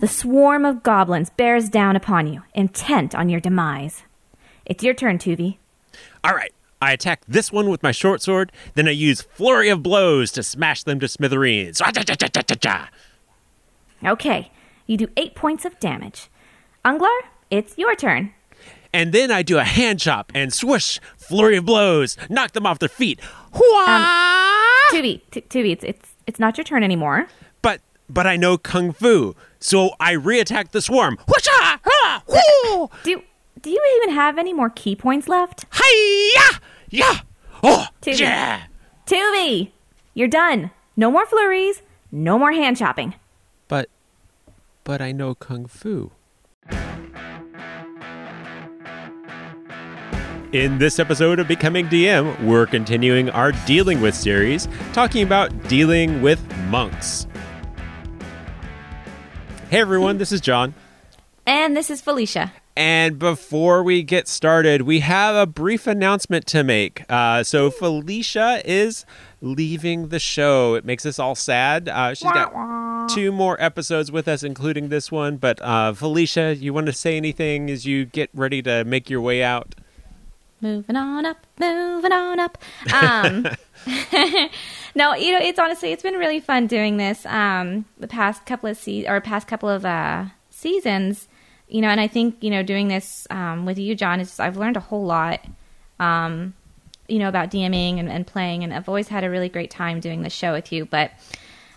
The swarm of goblins bears down upon you, intent on your demise. It's your turn, Tuvi. All right. I attack this one with my short sword, then I use flurry of blows to smash them to smithereens. Okay, you do eight points of damage. Unglar, it's your turn. And then I do a hand chop and swoosh, flurry of blows, knock them off their feet. Hwah! Um, Tuvi, t- Tuvi, it's, it's it's not your turn anymore. but but I know kung fu, so I reattack the swarm. Whoosha! Ha! Ah! Whoo! Do do you even have any more ki points left? Hiya! Yeah! Oh, Tuvi. yeah! Tuvi, you're done. No more flurries. No more hand chopping. But but I know kung fu. In this episode of Becoming DM, we're continuing our Dealing with series, talking about dealing with monks. Hey everyone, this is John. And this is Felicia. And before we get started, we have a brief announcement to make. Uh, so Felicia is leaving the show. It makes us all sad. Uh, she's got two more episodes with us, including this one. But uh, Felicia, you want to say anything as you get ready to make your way out? Moving on up, moving on up. Um, no, you know, it's honestly, it's been really fun doing this. Um, the past couple of se- or past couple of uh, seasons, you know, and I think you know, doing this um, with you, John, is I've learned a whole lot. Um, you know about DMing and, and playing, and I've always had a really great time doing the show with you. But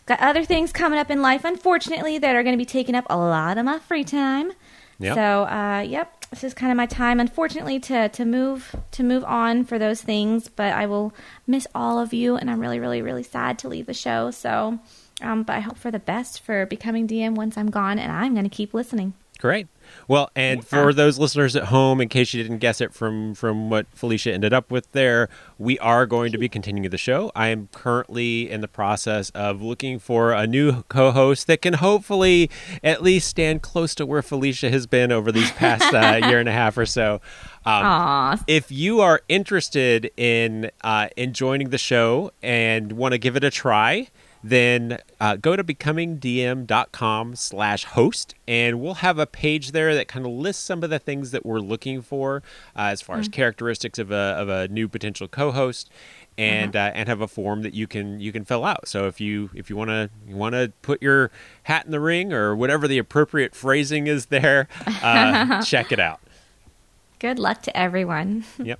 got other things coming up in life, unfortunately, that are going to be taking up a lot of my free time. Yep. So, uh, yep, this is kind of my time, unfortunately, to to move to move on for those things. But I will miss all of you, and I'm really, really, really sad to leave the show. So, um, but I hope for the best for becoming DM once I'm gone, and I'm going to keep listening. Great. Well, and for those listeners at home, in case you didn't guess it from from what Felicia ended up with there, we are going to be continuing the show. I am currently in the process of looking for a new co-host that can hopefully at least stand close to where Felicia has been over these past uh, year and a half or so. Um, if you are interested in uh, in joining the show and want to give it a try then uh, go to becomingdm.com slash host and we'll have a page there that kind of lists some of the things that we're looking for uh, as far as characteristics of a, of a new potential co-host and uh, and have a form that you can you can fill out so if you if you want to you want to put your hat in the ring or whatever the appropriate phrasing is there uh, check it out good luck to everyone. yep.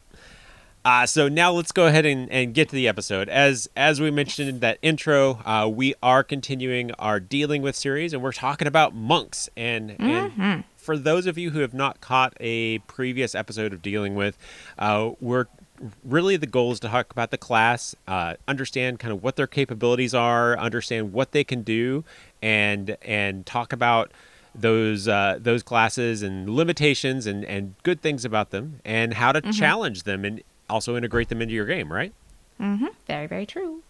Uh, so now let's go ahead and, and get to the episode. As as we mentioned in that intro, uh, we are continuing our dealing with series, and we're talking about monks. And and for those of you who have not caught a previous episode of dealing with, uh, we're really the goal is to talk about the class, uh, understand kind of what their capabilities are, understand what they can do, and and talk about those uh, those classes and limitations and, and good things about them and how to challenge them and also integrate them into your game, right? Mm-hmm. Very, very true.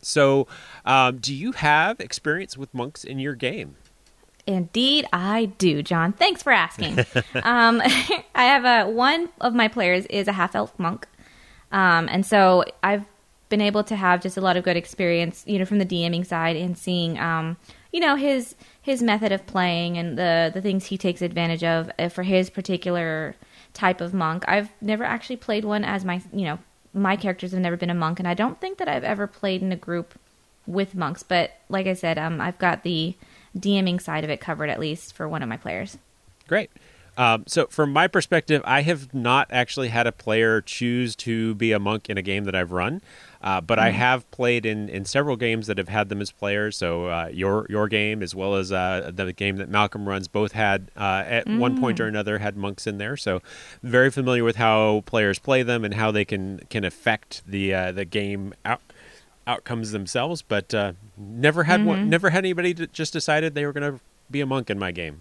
So, um, do you have experience with monks in your game? Indeed, I do, John. Thanks for asking. um, I have a one of my players is a half elf monk, um, and so I've been able to have just a lot of good experience, you know, from the DMing side and seeing, um, you know, his his method of playing and the the things he takes advantage of uh, for his particular type of monk. I've never actually played one as my, you know, my characters have never been a monk, and I don't think that I've ever played in a group with monks. But like I said, um, I've got the DMing side of it covered at least for one of my players. Great. Um, so, from my perspective, I have not actually had a player choose to be a monk in a game that I've run, uh, but I have played in, in several games that have had them as players. So, uh, your your game as well as uh, the game that Malcolm runs both had uh, at one point or another had monks in there. So, very familiar with how players play them and how they can can affect the uh, the game out outcomes themselves. But uh, never had one, never had anybody just decided they were going to be a monk in my game.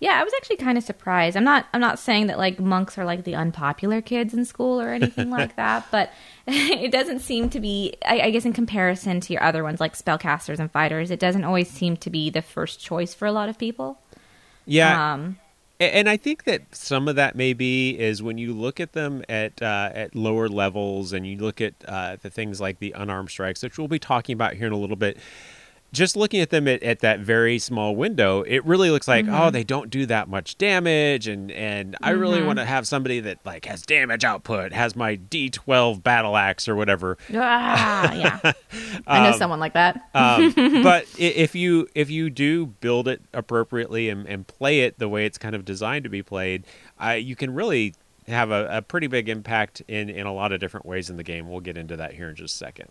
Yeah, I was actually kind of surprised. I'm not I'm not saying that like monks are like the unpopular kids in school or anything like that, but it doesn't seem to be I, I guess in comparison to your other ones like spellcasters and fighters, it doesn't always seem to be the first choice for a lot of people. Yeah, Um And I think that some of that maybe is when you look at them at uh, at lower levels, and you look at uh, the things like the unarmed strikes, which we'll be talking about here in a little bit. Just looking at them at, at that very small window, it really looks like Mm-hmm. oh they don't do that much damage, and and I really Mm-hmm. want to have somebody that like has damage output, has my D12 battle axe or whatever. Ah, yeah. I know someone like that. Um, but if you if you do build it appropriately and, and play it the way it's kind of designed to be played, uh, you can really have a, a pretty big impact in in a lot of different ways in the game. We'll get into that here in just a second.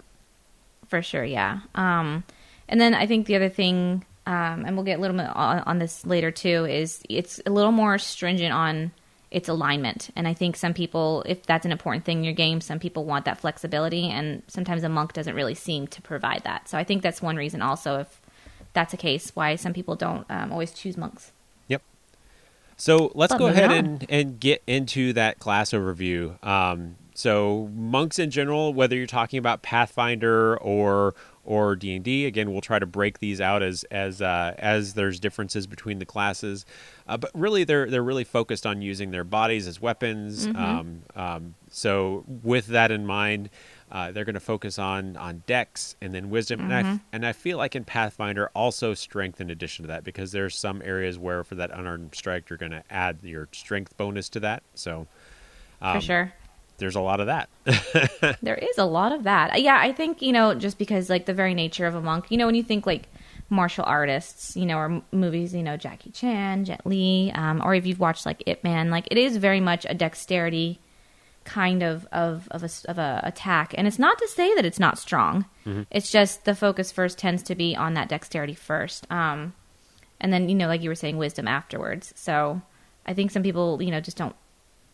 For sure, yeah. Um, and then I think the other thing, um, and we'll get a little bit on, on this later too, is it's a little more stringent on its alignment. And I think some people, if that's an important thing in your game, some people want that flexibility, and sometimes a monk doesn't really seem to provide that. So I think that's one reason also, if that's a case, why some people don't um, always choose monks. Yep. So let's But go ahead on. and, and get into that class overview. Um, so monks in general, whether you're talking about Pathfinder or or D and D, again, we'll try to break these out as as uh, as there's differences between the classes. Uh, but really, they're they're really focused on using their bodies as weapons. Um, um, so with that in mind. Uh, they're going to focus on on dex and then wisdom, and I f- and I feel like in Pathfinder also strength in addition to that because there's some areas where for that unarmed strike you're going to add your strength bonus to that. So For um, sure. There's a lot of that. There is a lot of that. Yeah, I think, you know, just because, like, the very nature of a monk, you know, when you think, like, martial artists, you know, or m- movies, you know, Jackie Chan, Jet Li, um, or if you've watched, like, Ip Man, like, it is very much a dexterity kind of of of a, of a attack and it's not to say that it's not strong it's just the focus first tends to be on that dexterity first um and then you know like you were saying wisdom afterwards so i think some people you know just don't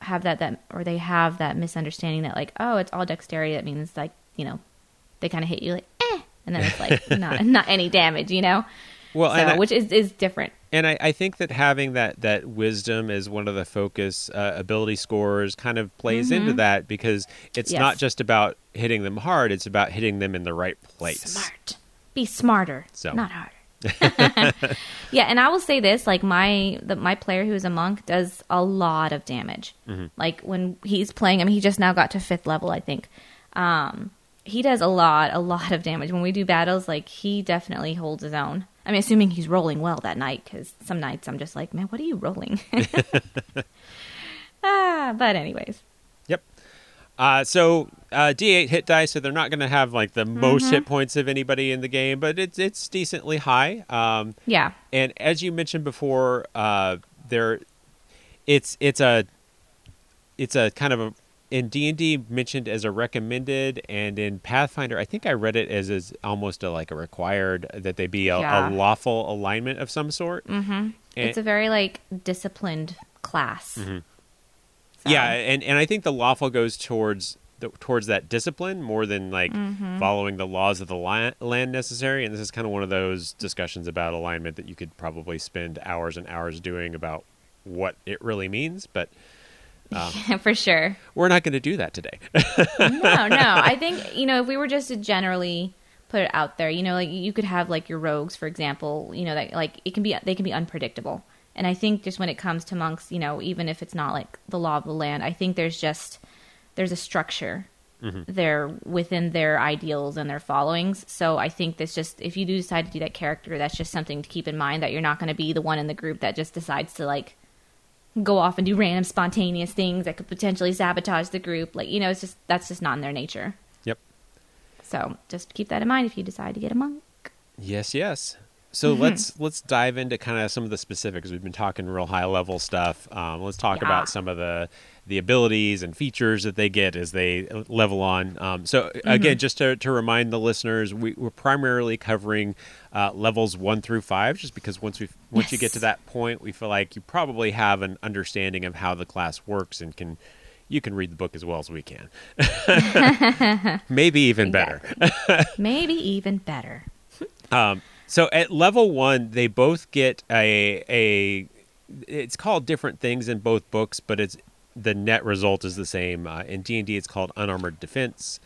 have that that or they have that misunderstanding that like oh it's all dexterity that means like you know they kind of hit you like eh and then it's like not not any damage you know well, so, I, which is is different and I, I think that having that that wisdom is one of the focus uh, ability scores kind of plays into that because it's Mm-hmm. Yes. not just about hitting them hard; it's about hitting them in the right place. smart be smarter So. not harder yeah and i will say this like my the, my player who is a monk does a lot of damage. Like when he's playing i mean he just now got to fifth level i think. Um he does a lot a lot of damage. When we do battles like he definitely holds his own. I mean assuming he's rolling well that night because some nights i'm just like man what are you rolling? Ah but anyways. Uh, so uh, D8 hit dice, so they're not going to have like the most Mm-hmm. hit points of anybody in the game, but it's it's decently high. Um, yeah and as you mentioned before, uh, there, it's it's a, it's a kind of a in D and D mentioned as a recommended, and in Pathfinder, I think I read it as as almost a, like a required that they be a, Yeah. a lawful alignment of some sort. Mm-hmm. it's a very like disciplined class So-. Yeah, and and I think the lawful goes towards the, towards that discipline more than like Mm-hmm. following the laws of the li- land necessary. And this is kind of one of those discussions about alignment that you could probably spend hours and hours doing about what it really means. But yeah, for sure we're not going to do that today. no, no. I think you know if we were just to generally put it out there, you know, like you could have like your rogues, for example, you know, that like it can be they can be unpredictable. And I think just when it comes to monks, you know, even if it's not like the law of the land, I think there's just there's a structure mm-hmm. there within their ideals and their followings. So I think this just if you do decide to do that character, that's just something to keep in mind that you're not going to be the one in the group that just decides to like go off and do random spontaneous things that could potentially sabotage the group. Like, you know, it's just that's just not in their nature. yep. So just keep that in mind if you decide to get a monk. Yes, yes. So Mm-hmm. let's let's dive into kind of some of the specifics. We've been talking real high level stuff. Um, let's talk Yeah. about some of the the abilities and features that they get as they level on. Um, so again, just to, to remind the listeners, we, we're primarily covering uh, levels one through five, just because once we once you get to that point, we feel like you probably have an understanding of how the class works and can you can read the book as well as we can. Maybe even better. Maybe even better. So at level one, they both get a a. It's called different things in both books, but it's the net result is the same. Uh, in D and D, it's called unarmored defense.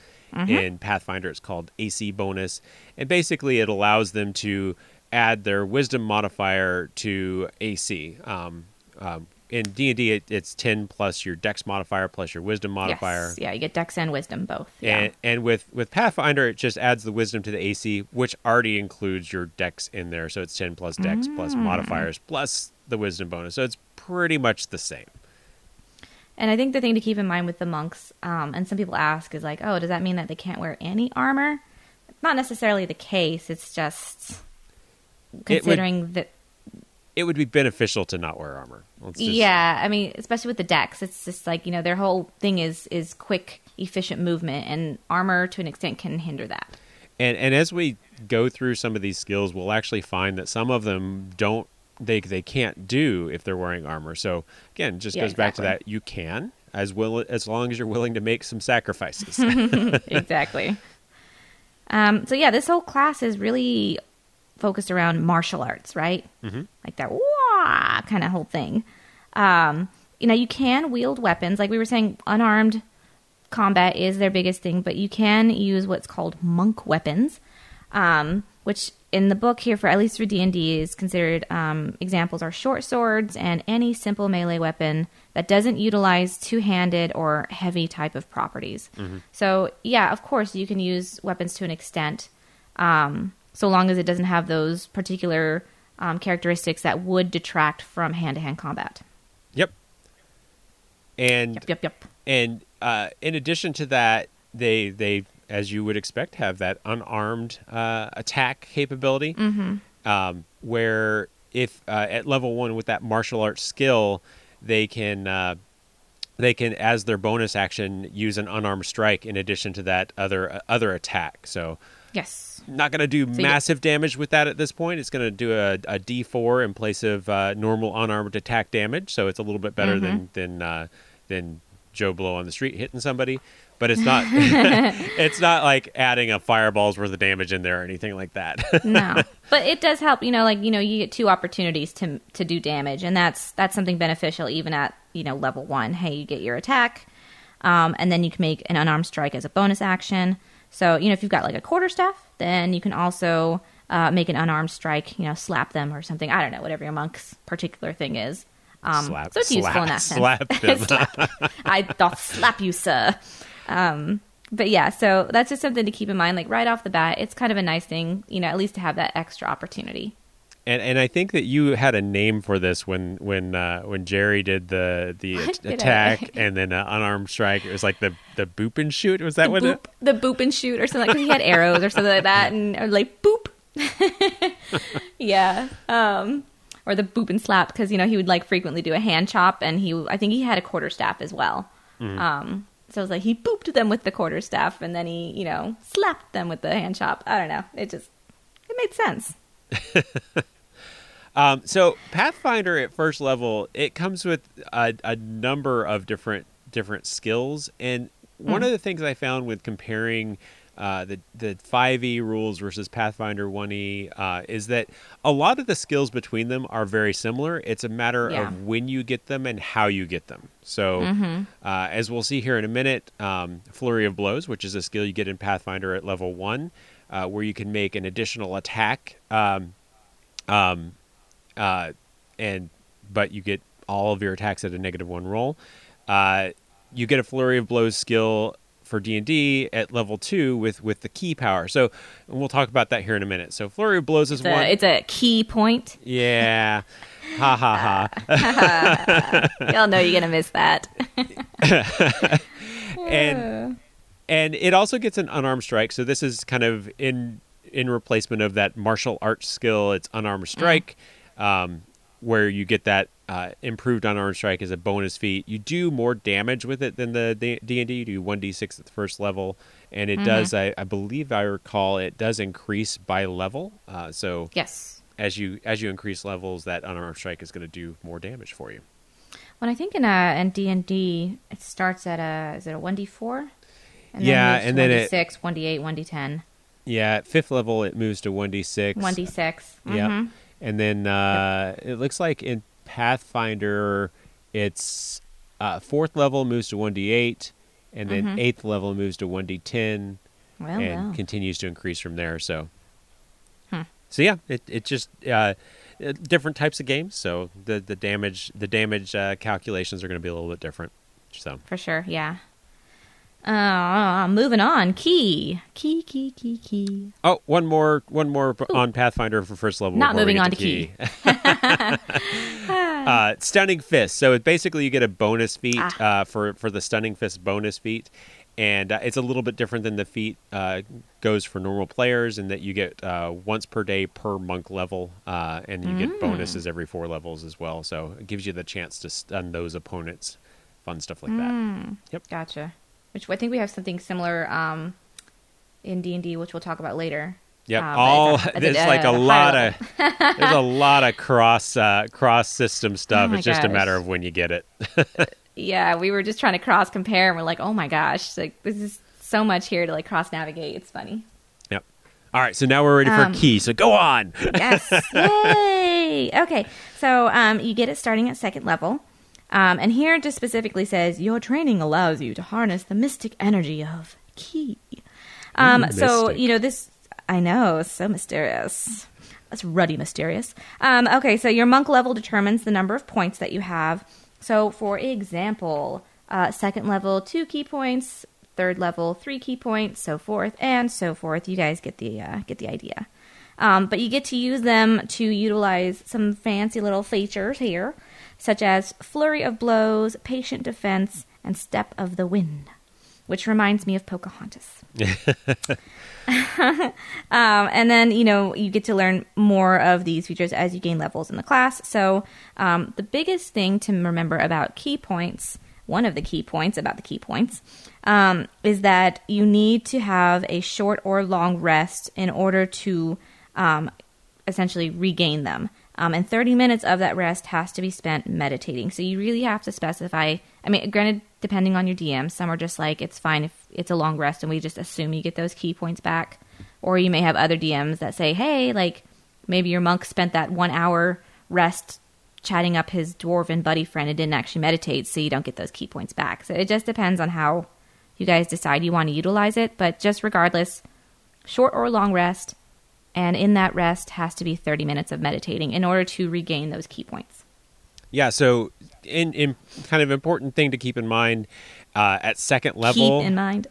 In Pathfinder, it's called AC bonus, and basically it allows them to add their wisdom modifier to AC. Um, um, in D and D it's ten plus your Dex modifier plus your Wisdom modifier. Yes. Yeah, you get Dex and Wisdom both. Yeah. And and with with Pathfinder, it just adds the Wisdom to the AC, which already includes your Dex in there. So it's ten plus Dex plus Mm. modifiers plus the Wisdom bonus. So it's pretty much the same. And I think the thing to keep in mind with the monks, um, and some people ask, is like, oh, does that mean that they can't wear any armor? Not necessarily the case. It's just would- considering that. It would be beneficial to not wear armor. Just- Yeah, I mean, especially with the Dex, it's just like you know their whole thing is is quick, efficient movement, and armor to an extent can hinder that. And and as we go through some of these skills, we'll actually find that some of them don't they they can't do if they're wearing armor. So again, just Yeah, goes back to that you can as will as long as you're willing to make some sacrifices. exactly. Um, so yeah, this whole class is really focused around martial arts, right? Mm-hmm. Like that wah kind of whole thing. Um, you know, you can wield weapons, like we were saying, unarmed combat is their biggest thing, but you can use what's called monk weapons, um, which in the book here for at least for D and D is considered um, examples are short swords and any simple melee weapon that doesn't utilize two handed or heavy type of properties. So yeah, of course you can use weapons to an extent, um, so long as it doesn't have those particular um, characteristics that would detract from hand to hand combat. yep. And Yep, yep, yep. and uh, in addition to that, they they as you would expect have that unarmed uh, attack capability, Mm-hmm. um, where if uh, at level one with that martial arts skill, they can uh, they can as their bonus action use an unarmed strike in addition to that other uh, other attack. So Yes. not going to do get- massive damage with that at this point. It's going to do a, a D4 in place of uh, normal unarmed attack damage, so it's a little bit better Mm-hmm. than than uh, than Joe Blow on the street hitting somebody. But it's not it's not like adding a fireball's worth of damage in there or anything like that. no but it does help you know like you know you get two opportunities to to do damage and that's that's something beneficial even at you know level one hey you get your attack um, and then you can make an unarmed strike as a bonus action so you know if you've got like a quarter staff, then you can also uh, make an unarmed strike you know slap them or something i don't know whatever your monk's particular thing is um, slap, so it's useful in that sense slap them. Slap. I doth slap you, sir. Um, but yeah, so that's just something to keep in mind. Like right off the bat, it's kind of a nice thing, you know, at least to have that extra opportunity. And and I think that you had a name for this when when uh, when Jerry did the the at- did I? attack and then uh, unarmed strike. It was like the the boop and shoot. Was that what boop, it? the boop and shoot or something like 'cause he had arrows or something like that, and like boop. yeah. Um, or the boop and slap because you know he would like frequently do a hand chop, and he I think he had a quarter staff as well. Mm-hmm. Um, so it was like he booped them with the quarter staff, and then he you know slapped them with the hand chop. I don't know. It just it made sense. Um, so Pathfinder at first level, it comes with a, a number of different different skills, and one of the things I found with comparing uh, the the five E rules versus Pathfinder one E uh, is that a lot of the skills between them are very similar. It's a matter Yeah. of when you get them and how you get them. So, uh, as we'll see here in a minute, um, Flurry of Blows, which is a skill you get in Pathfinder at level one, uh, where you can make an additional attack. Um, um, uh, and but you get all of your attacks at a negative one roll. Uh, you get a flurry of blows skill for D and D at level two with with the ki power. So and we'll talk about that here in a minute. So flurry of blows is It's a, one. it's a ki point. yeah, ha ha ha. Y'all know you're gonna miss that. and and it also gets an unarmed strike. So this is kind of in in replacement of that martial arts skill. It's unarmed strike, um, where you get that uh, improved unarmed strike as a bonus feat. You do more damage with it than the D and D. You do one d six at the first level, and it does. I, I believe I recall it does increase by level. Uh, so yes. as you as you increase levels, that unarmed strike is going to do more damage for you. Well, I think in uh in D and D it starts at a is it a one d four? Yeah, and then it- six, one d eight, one d ten, Yeah, at fifth level it moves to one d six. one d six. Yep. And then uh, it looks like in Pathfinder, it's uh, fourth level moves to 1d8, and then eighth level moves to 1d10, Well, and well. continues to increase from there. So, Hmm. so yeah, it, it just uh, uh, different types of games, so the the damage the damage uh, calculations are going to be a little bit different. So For sure, yeah. Uh, moving on. Ki. Ki, ki, ki, ki. oh, one more one more b- on Pathfinder for first level. Not moving on to ki. uh, stunning fist. So it basically you get a bonus feat Ah. uh, for for the stunning fist bonus feat, and uh, it's a little bit different than the feat uh, goes for normal players, in that you get uh, once per day per monk level, uh, and you Mm. get bonuses every four levels as well. So it gives you the chance to stun those opponents. Fun stuff like Mm. that. Yep. Gotcha. Which I think we have something similar um, in D and D, which we'll talk about later. Yep. Um, All it's a- it's a, there's like a uh, lot of there's a lot of cross uh, cross system stuff. Oh it's just a matter of when you get it. Yeah, we were just trying to cross compare, and we're like, oh my gosh, like this is so much here to like cross navigate. It's funny. Yep. All right. So now we're ready Um, for ki. So go on. Yes. Yay. Okay. So um, you get it starting at second level. Um, and here it just specifically says your training allows you to harness the mystic energy of ki. Um, Ooh, so, mystic. you know, this, I know, so mysterious. That's ruddy mysterious. Um, okay, so your monk level determines the number of points that you have. So, for example, uh, second level, two ki points. Third level, three ki points, so forth and so forth. You guys get the uh, get the idea. Um, but you get to use them to utilize some fancy little features here, such as Flurry of Blows, Patient Defense, and Step of the Wind, which reminds me of Pocahontas. um, and then, you know, you get to learn more of these features as you gain levels in the class. So, um, the biggest thing to remember about ki points, one of the key points about the ki points, um, is that you need to have a short or long rest in order to um, essentially regain them. Um, and 30 minutes of that rest has to be spent meditating. So you really have to specify. I mean, granted, depending on your DM, some are just like, it's fine if it's a long rest and we just assume you get those ki points back. Or you may have other DMs that say, hey, like maybe your monk spent that one hour rest chatting up his dwarven buddy friend and didn't actually meditate, so you don't get those ki points back. So it just depends on how you guys decide you want to utilize it. But just regardless, short or long rest, and in that rest has to be 30 minutes of meditating in order to regain those ki points. Yeah, so in, in kind of important thing to keep in mind uh, at second level. Keep in mind.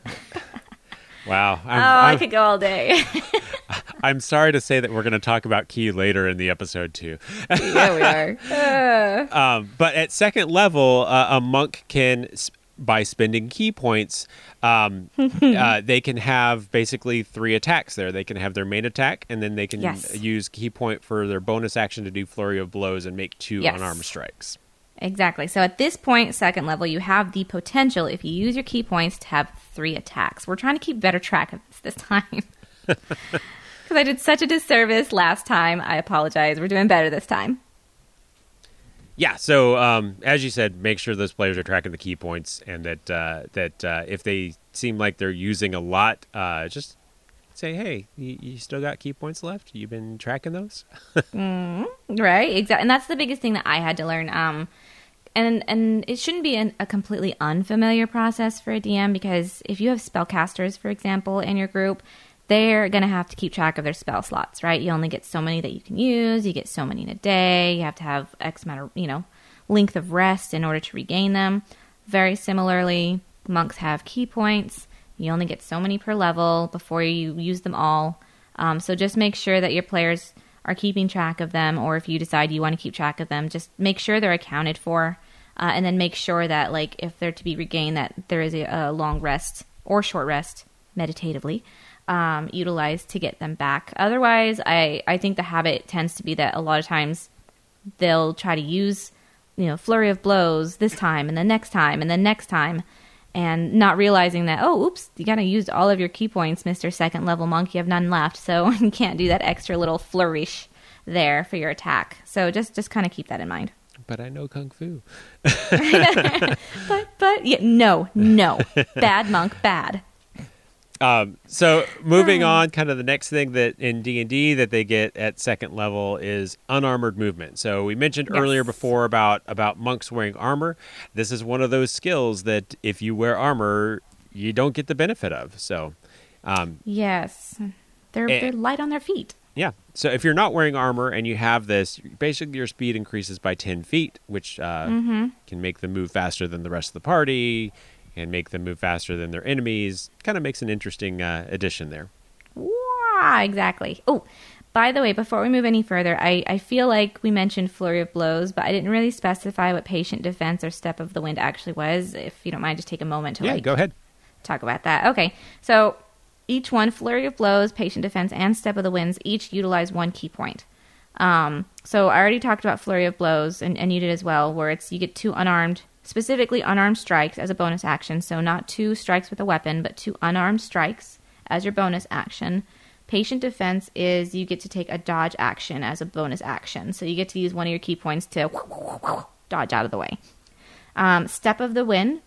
wow, I'm, oh, I I'm, could go all day. I'm sorry to say that we're going to talk about ki later in the episode too. yeah, we are. Uh, Um, but at second level, uh, a monk can, s- by spending ki points, um, uh, they can have basically three attacks there. They can have their main attack, and then they can Yes. use ki point for their bonus action to do flurry of blows and make two Yes. unarmed strikes. exactly. So at this point, second level, you have the potential, if you use your ki points, to have three attacks. We're trying to keep better track of this this time. Because I did such a disservice last time. I apologize. We're doing better this time. Yeah. So um, as you said, make sure those players are tracking the ki points, and that uh, that uh, if they seem like they're using a lot, uh, just say, "Hey, you, you still got ki points left? You've been tracking those?" Right, exactly, and that's the biggest thing that I had to learn. Um, and and it shouldn't be an, a completely unfamiliar process for a DM because if you have spellcasters, for example, in your group, they're gonna have to keep track of their spell slots. Right, you only get so many that you can use. You get so many in a day. You have to have X amount of you know length of rest in order to regain them. Very similarly, monks have ki points. You only get so many per level before you use them all. Um, so just make sure that your players are keeping track of them, or if you decide you want to keep track of them, just make sure they're accounted for, uh, and then make sure that like if they're to be regained, that there is a, a long rest or short rest meditatively um, utilized to get them back. Otherwise, I I think the habit tends to be that a lot of times they'll try to use you know flurry of blows this time and the next time and the next time and not realizing that oh oops you gotta use all of your ki points mr second level monk you have none left. So you can't do that extra little flourish there for your attack. So just just kind of keep that in mind. But I know kung fu. but but yeah no no. Bad monk bad Um, so moving Hmm. on, kind of the next thing that in D and D that they get at second level is unarmored movement. So we mentioned Yes. earlier before about about monks wearing armor. This is one of those skills that if you wear armor, you don't get the benefit of. So, um, yes they're Eh. they're light on their feet yeah, so if you're not wearing armor and you have this, basically your speed increases by 10 feet, which uh, Mm-hmm. can make them move faster than the rest of the party and make them move faster than their enemies. Kind of makes an interesting uh, addition there. Wah, exactly. Oh, by the way, before we move any further, I, I feel like we mentioned Flurry of Blows, but I didn't really specify what Patient Defense or Step of the Wind actually was. If you don't mind, just take a moment to yeah, like go ahead. talk about that. Okay, so each one, Flurry of Blows, Patient Defense, and Step of the Winds, each utilize one ki point. Um, so I already talked about Flurry of Blows, and, and you did as well, where it's you get two unarmed, specifically unarmed strikes as a bonus action. So not two strikes with a weapon, but two unarmed strikes as your bonus action. Patient Defense is you get to take a dodge action as a bonus action. So you get to use one of your ki points to dodge out of the way. Um, Step of the Wind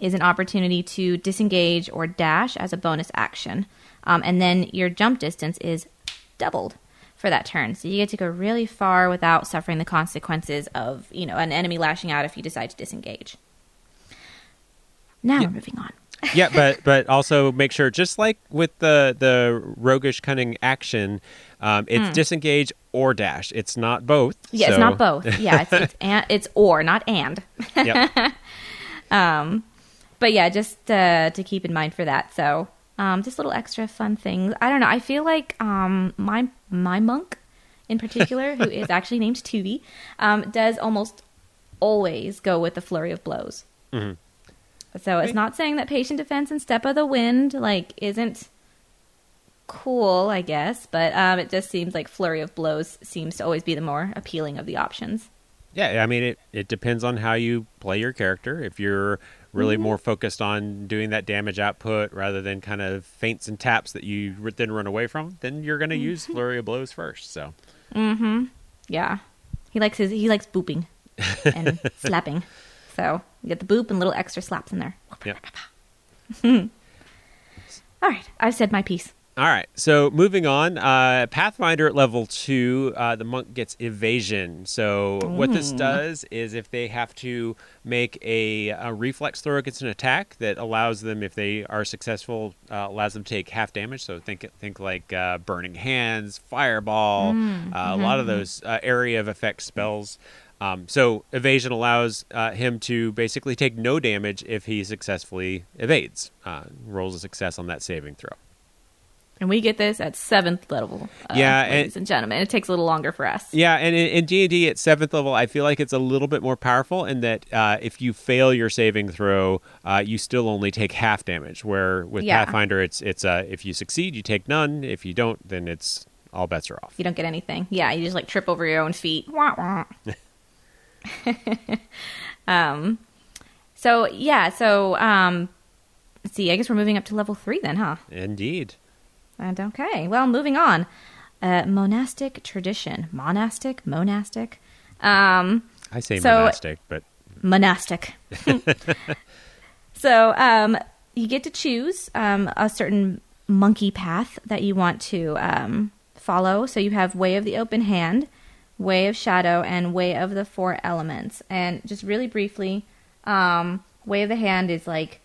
is an opportunity to disengage or dash as a bonus action. Um, and then your jump distance is doubled for that turn. So you get to go really far without suffering the consequences of, you know, an enemy lashing out if you decide to disengage. Now we're moving on. yeah, but but also make sure, just like with the the roguish cunning action, um, it's disengage or dash. It's not both. Yeah, it's not both. Yeah, it's it's, and, it's or, not and. Yep. Um, but yeah, just uh, to keep in mind for that. So, um, just little extra fun things. I don't know. I feel like um, my my monk, in particular, who is actually named Tubi, um, does almost always go with the flurry of blows. Mhm. So it's not saying that patient defense and step of the wind like isn't cool, I guess, but um, it just seems like flurry of blows seems to always be the more appealing of the options. Yeah, I mean it. It depends on how you play your character. If you're really Mm-hmm. more focused on doing that damage output rather than kind of feints and taps that you r- then run away from, then you're going to use Mm-hmm. flurry of blows first. So Mm-hmm. Yeah. He likes his he likes booping and slapping. So you get the boop and little extra slaps in there. yeah. All right, I've said my piece. All right. So moving on, uh, Pathfinder at level two, uh, the monk gets evasion. So what this does is if they have to make a, a reflex throw against an attack that allows them, if they are successful, uh, allows them to take half damage. So think think like uh, burning hands, fireball, uh, a lot of those uh, area of effect spells. Um, so evasion allows uh, him to basically take no damage if he successfully evades, uh, rolls a success on that saving throw. And we get this at seventh level. Uh, Yeah, and- ladies and, gentlemen. It takes a little longer for us. Yeah, and in- in D and D at seventh level, I feel like it's a little bit more powerful in that uh, if you fail your saving throw, uh, you still only take half damage. Where with Yeah. Pathfinder, it's it's uh, if you succeed, you take none. If you don't, then it's all bets are off. You don't get anything. Yeah, you just like trip over your own feet. Wah, wah. um, so yeah, so um, let's see. I guess we're moving up to level three then, huh? Indeed. And okay, well, moving on. Uh, monastic tradition, monastic, monastic, um, I say So- monastic, but monastic. so um, you get to choose um, a certain monkey path that you want to um, follow. So you have Way of the Open Hand, Way of Shadow, and Way of the Four Elements. And just really briefly, um, Way of the Hand is like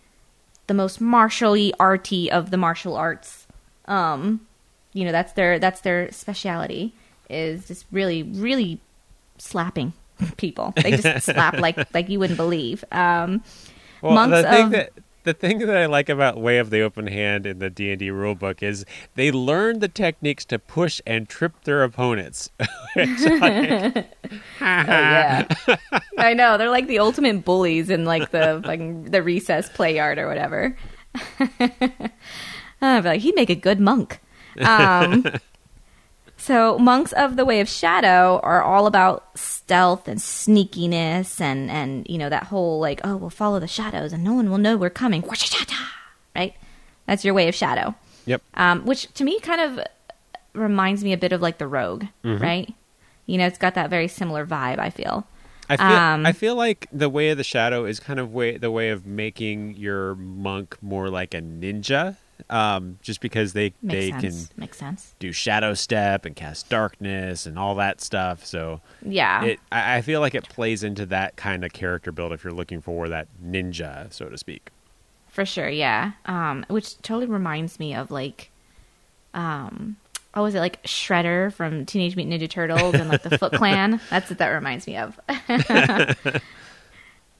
the most martially arty of the martial arts. Um, you know, that's their that's their speciality is just really really slapping people. They just slap like like you wouldn't believe. Um, well, monks the thing of that the thing that I like about Way of the Open Hand in the D and D rulebook is they learn the techniques to push and trip their opponents. Oh yeah, I know they're like the ultimate bullies in like the like the recess play yard or whatever. I'd be like, he'd make a good monk. Um, so monks of the way of shadow are all about stealth and sneakiness and and you know that whole like oh we'll follow the shadows and no one will know we're coming. Right? That's your way of shadow. Yep. um, which to me kind of reminds me a bit of like the rogue right? You know it's got that very similar vibe i feel. I feel Um, I feel like the way of the shadow is kind of way the way of making your monk more like a ninja, um, just because they makes they sense can makes sense do shadow step and cast darkness and all that stuff. So yeah it I, I feel like it plays into that kind of character build if you're looking for that ninja, so to speak. For sure, yeah. Um, which totally reminds me of like, um, oh, was it like Shredder from Teenage Mutant Ninja Turtles and like the Foot Clan? That's what that reminds me of.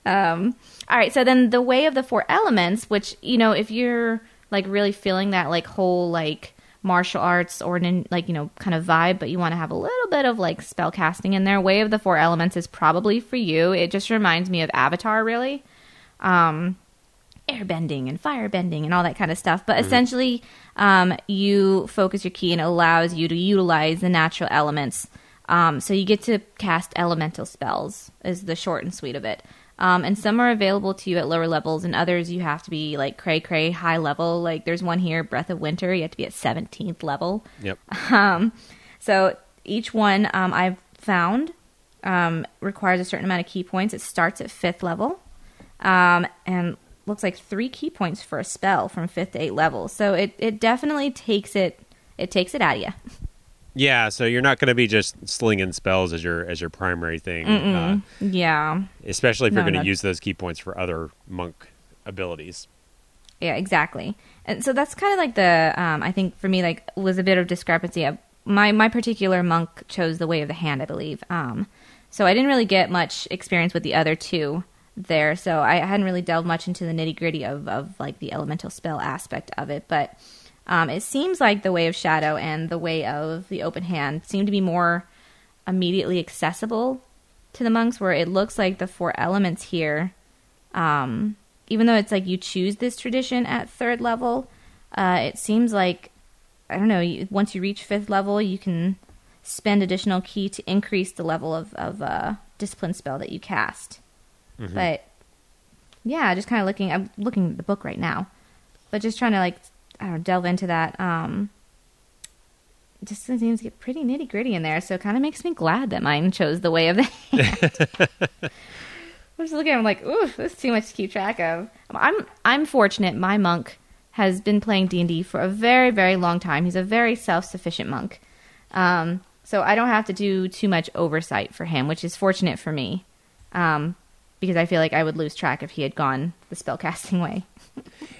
um, all right, so then the way of the four elements, which you know, if you're like really feeling that like whole like martial arts or like you know kind of vibe, but you want to have a little bit of like spell casting in there, way of the four elements is probably for you. It just reminds me of Avatar, really. Um, airbending and firebending and all that kind of stuff. But mm-hmm. essentially, um, you focus your ki and it allows you to utilize the natural elements. Um, so you get to cast elemental spells, is the short and sweet of it. Um, and some are available to you at lower levels, and others you have to be like cray cray high level. Like there's one here, Breath of Winter, you have to be at 17th level. Yep. Um, so each one um, I've found um, requires a certain amount of ki points. It starts at fifth level. Um, and looks like three ki points for a spell from fifth to eighth level. So it, it definitely takes it it takes it out of you. Yeah, so you're not going to be just slinging spells as your as your primary thing. Uh, yeah, especially if no, you're going to use those ki points for other monk abilities. Yeah, exactly. And so that's kind of like the um, I think for me like was a bit of discrepancy. My my particular monk chose the way of the hand, I believe. Um, so I didn't really get much experience with the other two there. So I hadn't really delved much into the nitty gritty of, of like the elemental spell aspect of it. But um, it seems like the way of shadow and the way of the open hand seem to be more immediately accessible to the monks, where it looks like the four elements here, um, even though it's like you choose this tradition at third level, uh, it seems like I don't know. Once you reach fifth level, you can spend additional ki to increase the level of, of uh, discipline spell that you cast. Mm-hmm. But yeah, just kind of looking. I'm looking at the book right now, but just trying to like I don't delve into that. Um, just seems to get pretty nitty gritty in there, so it kind of makes me glad that mine chose the way of the hand. I'm just looking. I'm like, ooh, this is too much to keep track of. I'm I'm fortunate. My monk has been playing D and D for a very very long time. He's a very self sufficient monk, um, so I don't have to do too much oversight for him, which is fortunate for me. Um, because I feel like I would lose track if he had gone the spellcasting way.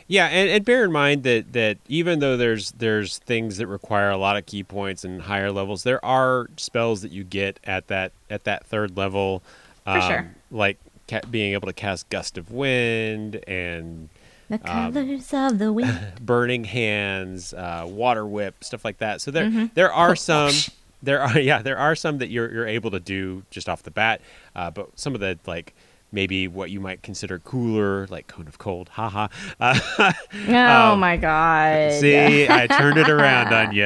Yeah, and, and, bear in mind that that even though there's there's things that require a lot of ki points and higher levels, there are spells that you get at that at that third level, um, For sure. like ca- being able to cast gust of wind and the um, colors um, of the wind, burning hands, uh, water whip, stuff like that. So there mm-hmm. there are some. There are yeah, there are some that you're you're able to do just off the bat, uh, but some of the like maybe what you might consider cooler, like cone of cold. Haha. Uh, oh um, my god! See, I turned it around on you.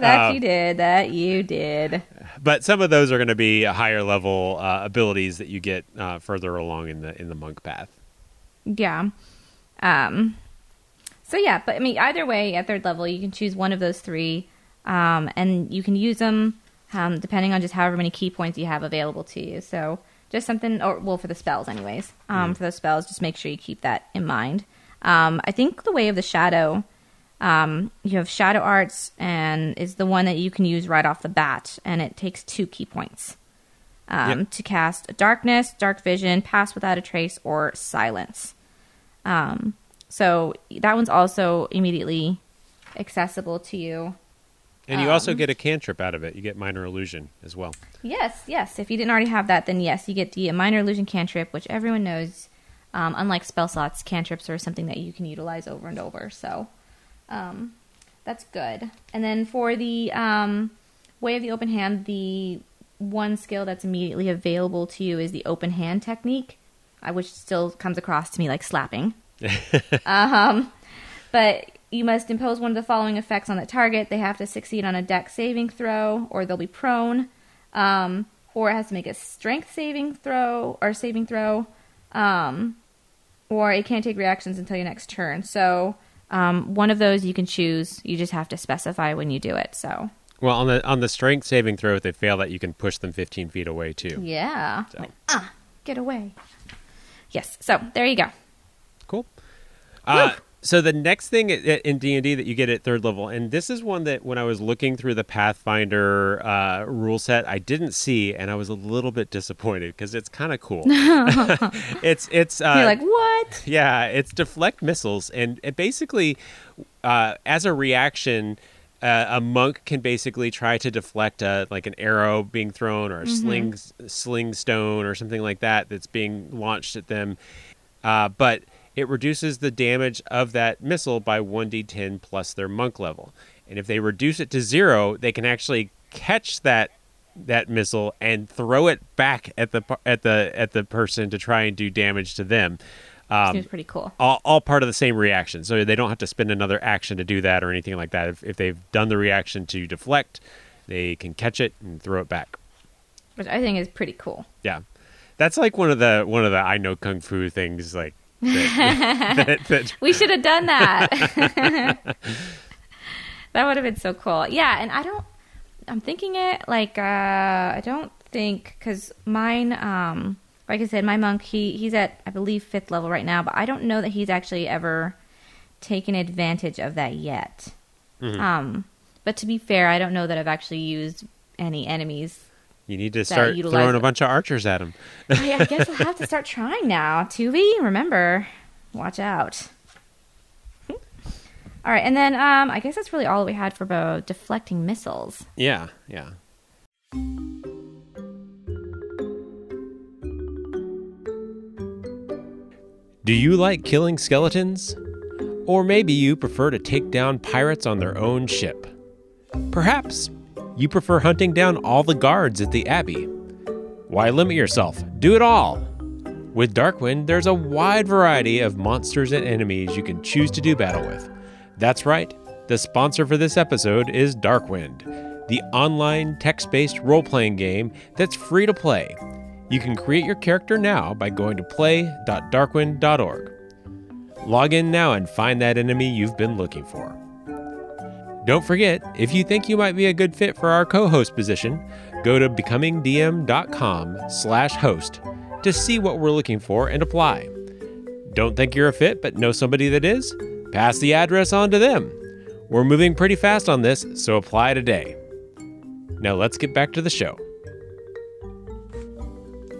that um, you did. That you did. But some of those are going to be higher level uh, abilities that you get uh, further along in the in the monk path. Yeah. Um. So yeah, but I mean, either way, at third level, you can choose one of those three, um, and you can use them um, depending on just however many ki points you have available to you. So just something, or well, for the spells, anyways. Um, mm. For those spells, just make sure you keep that in mind. Um, I think the way of the shadow, um, you have shadow arts, and is the one that you can use right off the bat, and it takes two ki points um, yep. to cast darkness, dark vision, pass without a trace, or silence. Um, so that one's also immediately accessible to you. And you um, also get a cantrip out of it. You get minor illusion as well. Yes, yes. If you didn't already have that, then yes, you get the minor illusion cantrip, which everyone knows. Um, unlike spell slots, cantrips are something that you can utilize over and over. So um, that's good. And then for the um, way of the open hand, the one skill that's immediately available to you is the open hand technique, uh, which still comes across to me like slapping. um, but you must impose one of the following effects on the target. They have to succeed on a dex saving throw, or they'll be prone, um, or it has to make a strength saving throw or saving throw, um, or it can't take reactions until your next turn. So um, one of those you can choose. You just have to specify when you do it. So. Well, on the on the strength saving throw, if they fail that, you can push them 15 feet away too. Yeah. So. Like, ah, get away. Yes. So there you go. Cool. Uh, so the next thing in D and D that you get at third level, and this is one that when I was looking through the Pathfinder uh, rule set, I didn't see, and I was a little bit disappointed because it's kind of cool. it's it's uh, you're like what? Yeah, it's deflect missiles, and it basically, uh, as a reaction, uh, a monk can basically try to deflect a, like an arrow being thrown or a sling sling stone or something like that that's being launched at them. Uh, but it reduces the damage of that missile by 1d10 plus their monk level. And if they reduce it to zero, they can actually catch that that missile and throw it back at the at the at the person to try and do damage to them. Um, Seems pretty cool. all, all part of the same reaction. So they don't have to spend another action to do that or anything like that. If, if they've done the reaction to deflect, they can catch it and throw it back. Which I think is pretty cool. Yeah, that's like one of the one of the I know kung fu things. Like that, that, that- We should have done that. that would have been so cool. Yeah, and I don't. I'm thinking it like uh, I don't think because mine, um, like I said, my monk he he's at I believe fifth level right now, but I don't know that he's actually ever taken advantage of that yet. Um, but to be fair, I don't know that I've actually used any enemies. You need to start throwing a bunch of archers at them. I, I guess I'll have to start trying now. Tuvi, remember, watch out. All right, and then um, I guess that's really all we had for about deflecting missiles. Yeah, yeah. Do you like killing skeletons? Or maybe you prefer to take down pirates on their own ship. Perhaps you prefer hunting down all the guards at the Abbey. Why limit yourself? Do it all! With Darkwind, there's a wide variety of monsters and enemies you can choose to do battle with. That's right, the sponsor for this episode is Darkwind, the online text based role playing game that's free to play. You can create your character now by going to play.darkwind.org. Log in now and find that enemy you've been looking for. Don't forget, if you think you might be a good fit for our co-host position, go to becomingdm.com slash host to see what we're looking for and apply. Don't think you're a fit but know somebody that is? Pass the address on to them. We're moving pretty fast on this, so apply today. Now let's get back to the show.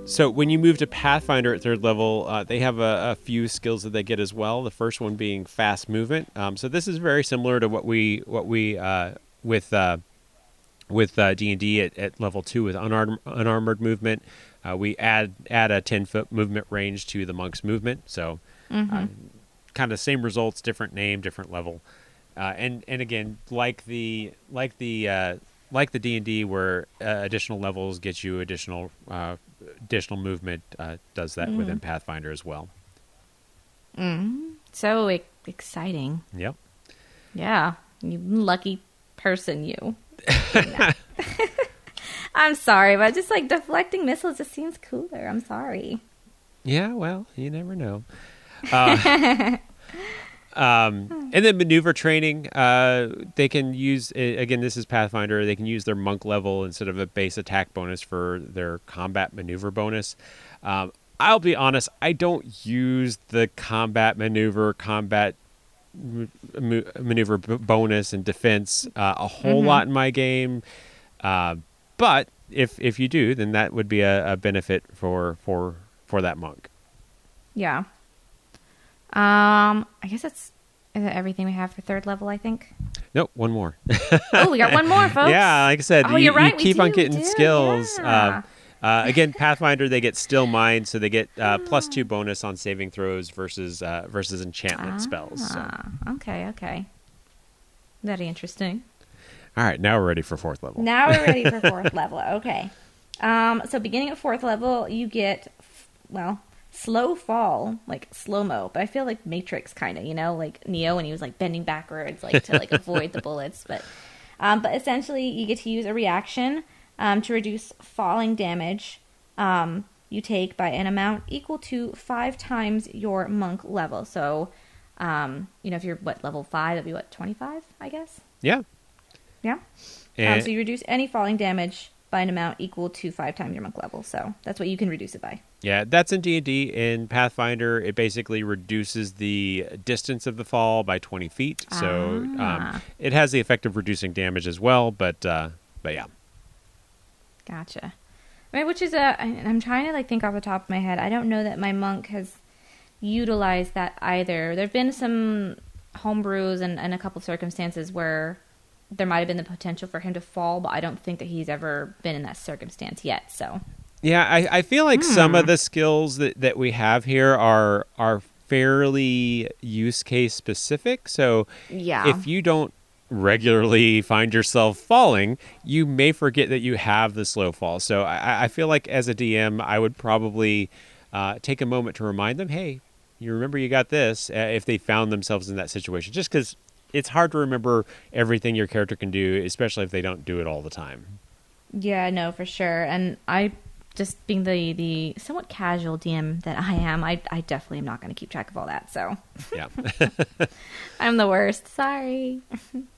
So when you move to Pathfinder at third level, uh, they have a, a few skills that they get as well. The first one being fast movement. Um, so this is very similar to what we what we uh, with uh, with D and D at, level two with unarmed, unarmored movement. Uh, we add add a ten foot movement range to the monk's movement. So uh, kind of same results, different name, different level. Uh, and and again, like the like the uh, like the D and D, where uh, additional levels get you additional uh, additional movement, uh, does that within Pathfinder as well. So e- exciting. Yep. Yeah, you lucky person, you. I'm sorry, but just like deflecting missiles just seems cooler. I'm sorry. Yeah. Well, you never know. Um, and then maneuver training, uh, they can use again. This is Pathfinder. They can use their monk level instead of a base attack bonus for their combat maneuver bonus. Um, I'll be honest. I don't use the combat maneuver, combat m- m- maneuver b- bonus and defense uh, a whole lot in my game. Uh, but if if you do, then that would be a, a benefit for for for that monk. Yeah. Um, I guess that's is that everything we have for third level. I think. Nope, one more. Oh, we got one more, folks. Yeah, like I said, Oh, you, you're right, you keep on getting do, skills. yeah. Uh, uh, again, Pathfinder, they get Still Mind, so they get uh, plus two bonus on saving throws versus uh, versus enchantment spells. So. Ah, okay, okay. Very interesting. All right, now we're ready for fourth level. Now we're ready for fourth level. Okay. Um, so beginning at fourth level, you get f- well slow fall, like slow mo. But I feel like Matrix kind of, you know, like Neo when he was like bending backwards, like to like avoid the bullets. But um, but essentially, you get to use a reaction um, to reduce falling damage. Um, you take by an amount equal to five times your monk level. So, um, you know, if you're what level five, that'd be what twenty five, I guess. Yeah. Yeah. Um, so you reduce any falling damage by an amount equal to five times your monk level. So that's what you can reduce it by. Yeah, that's in D and D. In Pathfinder, it basically reduces the distance of the fall by twenty feet. So um, Ah. it has the effect of reducing damage as well. But uh, but yeah, Gotcha. I mean, which is a. I'm trying to like think off the top of my head. I don't know that my monk has utilized that either. There've been some homebrews and, and a couple of circumstances where there might have been the potential for him to fall, but I don't think that he's ever been in that circumstance yet. So Yeah, I, I feel like some Hmm. of the skills that, that we have here are are fairly use case specific. So Yeah. if you don't regularly find yourself falling, you may forget that you have the slow fall. So I, I feel like as a DM, I would probably uh, take a moment to remind them, hey, you remember you got this uh, if they found themselves in that situation. Just because it's hard to remember everything your character can do, especially if they don't do it all the time. Yeah, no, for sure. And I just being the the somewhat casual DM that I am, I I definitely am not going to keep track of all that. So Yeah. I'm the worst. Sorry.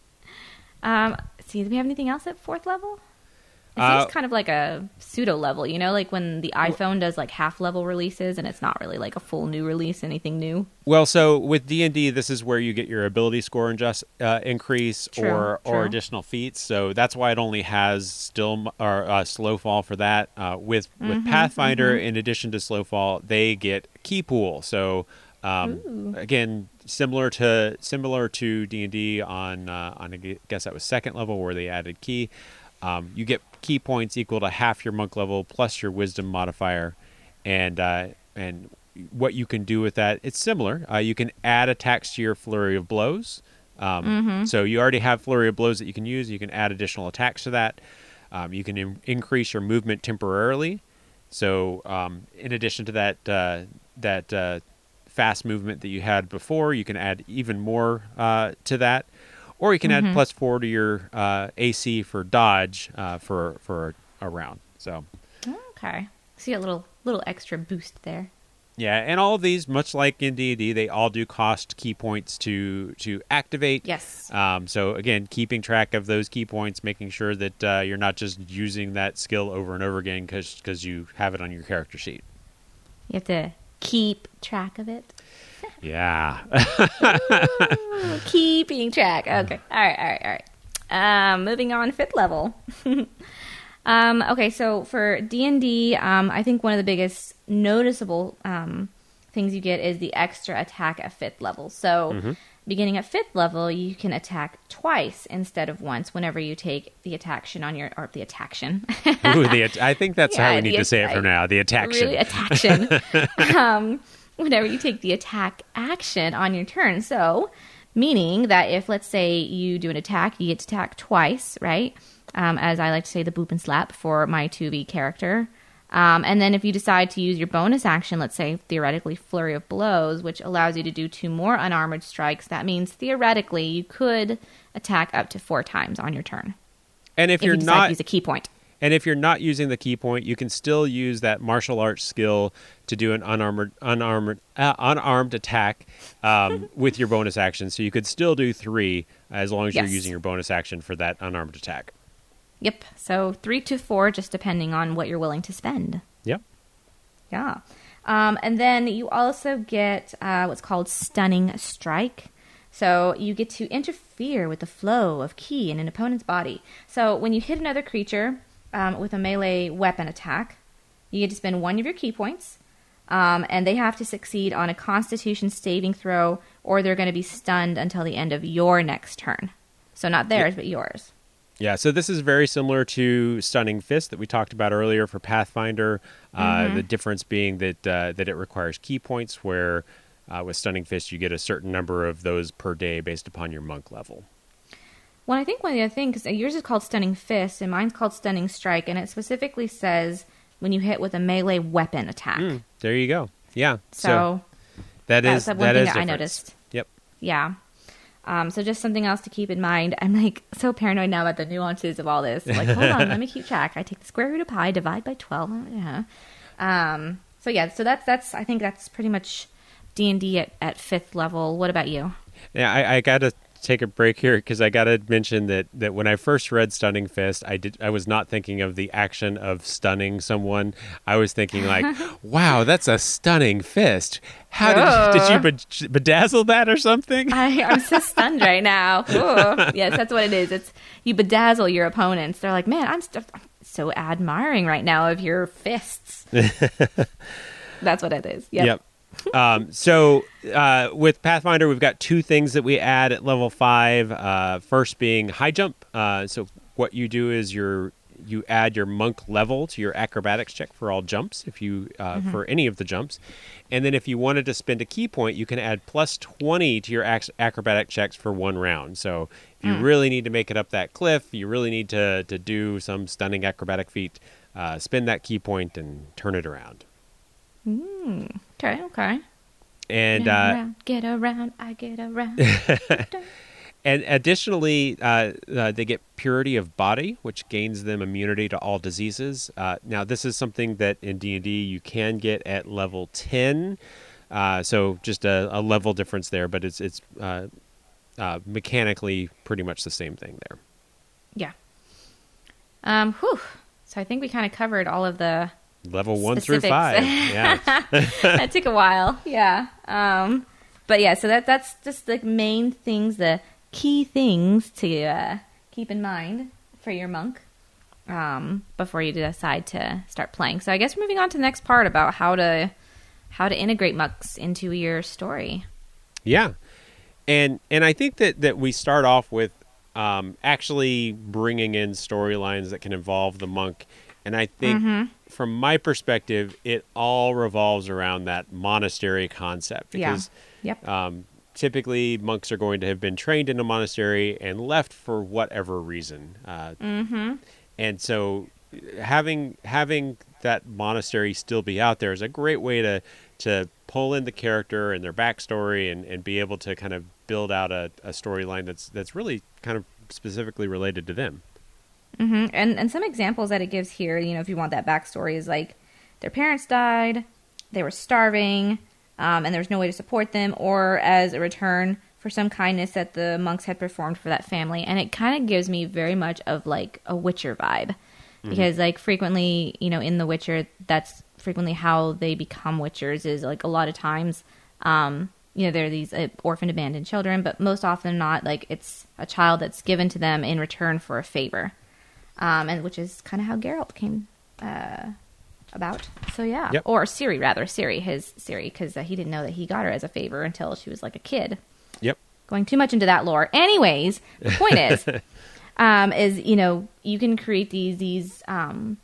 um, see, do we have anything else at fourth level? It Uh, seems kind of like a pseudo level, you know, like when the iPhone does like half level releases, and it's not really like a full new release, anything new. Well, so with D and D, this is where you get your ability score and just uh, increase True, or or additional feats. So that's why it only has still or uh, slow fall for that. Uh, with with Mm-hmm, Pathfinder, in addition to slow fall, they get ki pool. So um, again, similar to similar to D and D on uh, on I guess that was second level where they added ki. Um, you get ki points equal to half your monk level plus your wisdom modifier, and uh, and what you can do with that it's similar. Uh, you can add attacks to your flurry of blows. Um, So you already have flurry of blows that you can use. You can add additional attacks to that. Um, you can in- increase your movement temporarily. So um, in addition to that uh, that uh, fast movement that you had before, you can add even more uh, to that, or you can add plus four to your uh, AC for dodge uh, for for a round. So Okay, see a little little extra boost there. yeah, and all of these, much like in D and D, they all do cost ki points to to activate. Yes. Um, so again, keeping track of those ki points, making sure that uh, you're not just using that skill over and over again because because you have it on your character sheet. You have to keep track of it. Yeah. Keeping track. Okay. All right. All right. All right. Um, moving on, fifth level. um, okay, so for D and D, um, I think one of the biggest noticeable um, things you get is the extra attack at fifth level. So, beginning at fifth level, you can attack twice instead of once whenever you take the attaction on your or the attaction. Ooh, the, I think that's how we need to say it from now. The attack. really attaction. um, whenever you take the attack action on your turn. So, meaning that if, let's say, you do an attack, you get to attack twice, right? Um, as I like to say, the boop and slap for my Tuvi character. Um, and then if you decide to use your bonus action, let's say theoretically flurry of blows, which allows you to do two more unarmored strikes, that means theoretically you could attack up to four times on your turn and if, if you're you not use a ki point. And if you're not using the ki point, you can still use that martial arts skill to do an unarmored, unarmored, uh, unarmed attack um, with your bonus action. So you could still do three as long as you're using your bonus action for that unarmed attack. Yep. So three to four, just depending on what you're willing to spend. Yep. Yeah. Um, and then you also get uh, what's called stunning strike. So you get to interfere with the flow of ki in an opponent's body. So when you hit another creature um, with a melee weapon attack, you get to spend one of your ki points, um, and they have to succeed on a Constitution saving throw, or they're going to be stunned until the end of your next turn. So not theirs, but yours. Yeah, so this is very similar to Stunning Fist that we talked about earlier for Pathfinder. Uh, The difference being that uh, that it requires ki points, where uh, with Stunning Fist you get a certain number of those per day based upon your monk level. Well, I think one of the other things, because yours is called Stunning Fist and mine's called Stunning Strike, and it specifically says when you hit with a melee weapon attack. Mm, there you go. Yeah. So, that that's is one that thing is that I noticed. Yep. Yeah. Um, so just something else to keep in mind. I'm like so paranoid now about the nuances of all this. Like, hold on, let me keep track. I take the square root of pi, divide by twelve. Yeah. Um, so yeah, so that's that's I think that's pretty much D and D at at fifth level. What about you? Yeah, I, I got to take a break here because I got to mention that that when I first read Stunning Fist, I did I was not thinking of the action of stunning someone. I was thinking like, "Wow, that's a stunning fist! How did did you bedazzle that or something?" I, I'm so stunned right now. Ooh. Yes, that's what it is. It's you bedazzle your opponents. They're like, man, I'm, st- I'm so admiring right now of your fists. that's what it is. Yep. Yep. Um, so uh, with Pathfinder, we've got two things that we add at level five. Uh, first being high jump. Uh, so what you do is you're you add your monk level to your acrobatics check for all jumps if you uh, for any of the jumps. And then if you wanted to spend a ki point you can add plus 20 to your ac- acrobatic checks for one round. So if you really need to make it up that cliff you really need to, to do some stunning acrobatic feat uh, spend that ki point and turn it around Okay, okay. and Get uh, around, get around, I get around. And additionally, uh, uh, they get purity of body, which gains them immunity to all diseases. Uh, now, this is something that in D and D you can get at level ten, uh, so just a, a level difference there, but it's it's uh, uh, mechanically pretty much the same thing there. yeah. Um, whew. So I think we kind of covered all of the. Level one through five, yeah, that took a while. Yeah. Um, but yeah, so that that's just the main things, the key things to uh, keep in mind for your monk um, before you decide to start playing. So I guess we're moving on to the next part about how to how to integrate monks into your story. yeah. And and I think that that we start off with um, actually bringing in storylines that can involve the monk, and I think Mm-hmm. from my perspective, it all revolves around that monastery concept Yeah. because Yep. um, typically monks are going to have been trained in a monastery and left for whatever reason. Uh, mm-hmm. and so having having that monastery still be out there is a great way to to pull in the character and their backstory and, and be able to kind of build out a, a storyline that's that's really kind of specifically related to them. Hmm And and some examples that it gives here, you know, if you want that backstory, is like their parents died, they were starving, um, and there was no way to support them, or as a return for some kindness that the monks had performed for that family. And it kind of gives me very much of like a Witcher vibe, because like frequently, you know, in The Witcher, that's frequently how they become Witchers. Is like a lot of times. Um, you know, there are these uh, orphaned, abandoned children, but most often not, like it's a child that's given to them in return for a favor um, and which is kind of how Geralt came uh, about. So yeah, Yep. or Ciri rather, Ciri, his Ciri, because uh, he didn't know that he got her as a favor until she was like a kid. Yep. Going too much into that lore. Anyways, the point is, um, is you know you can create these these um,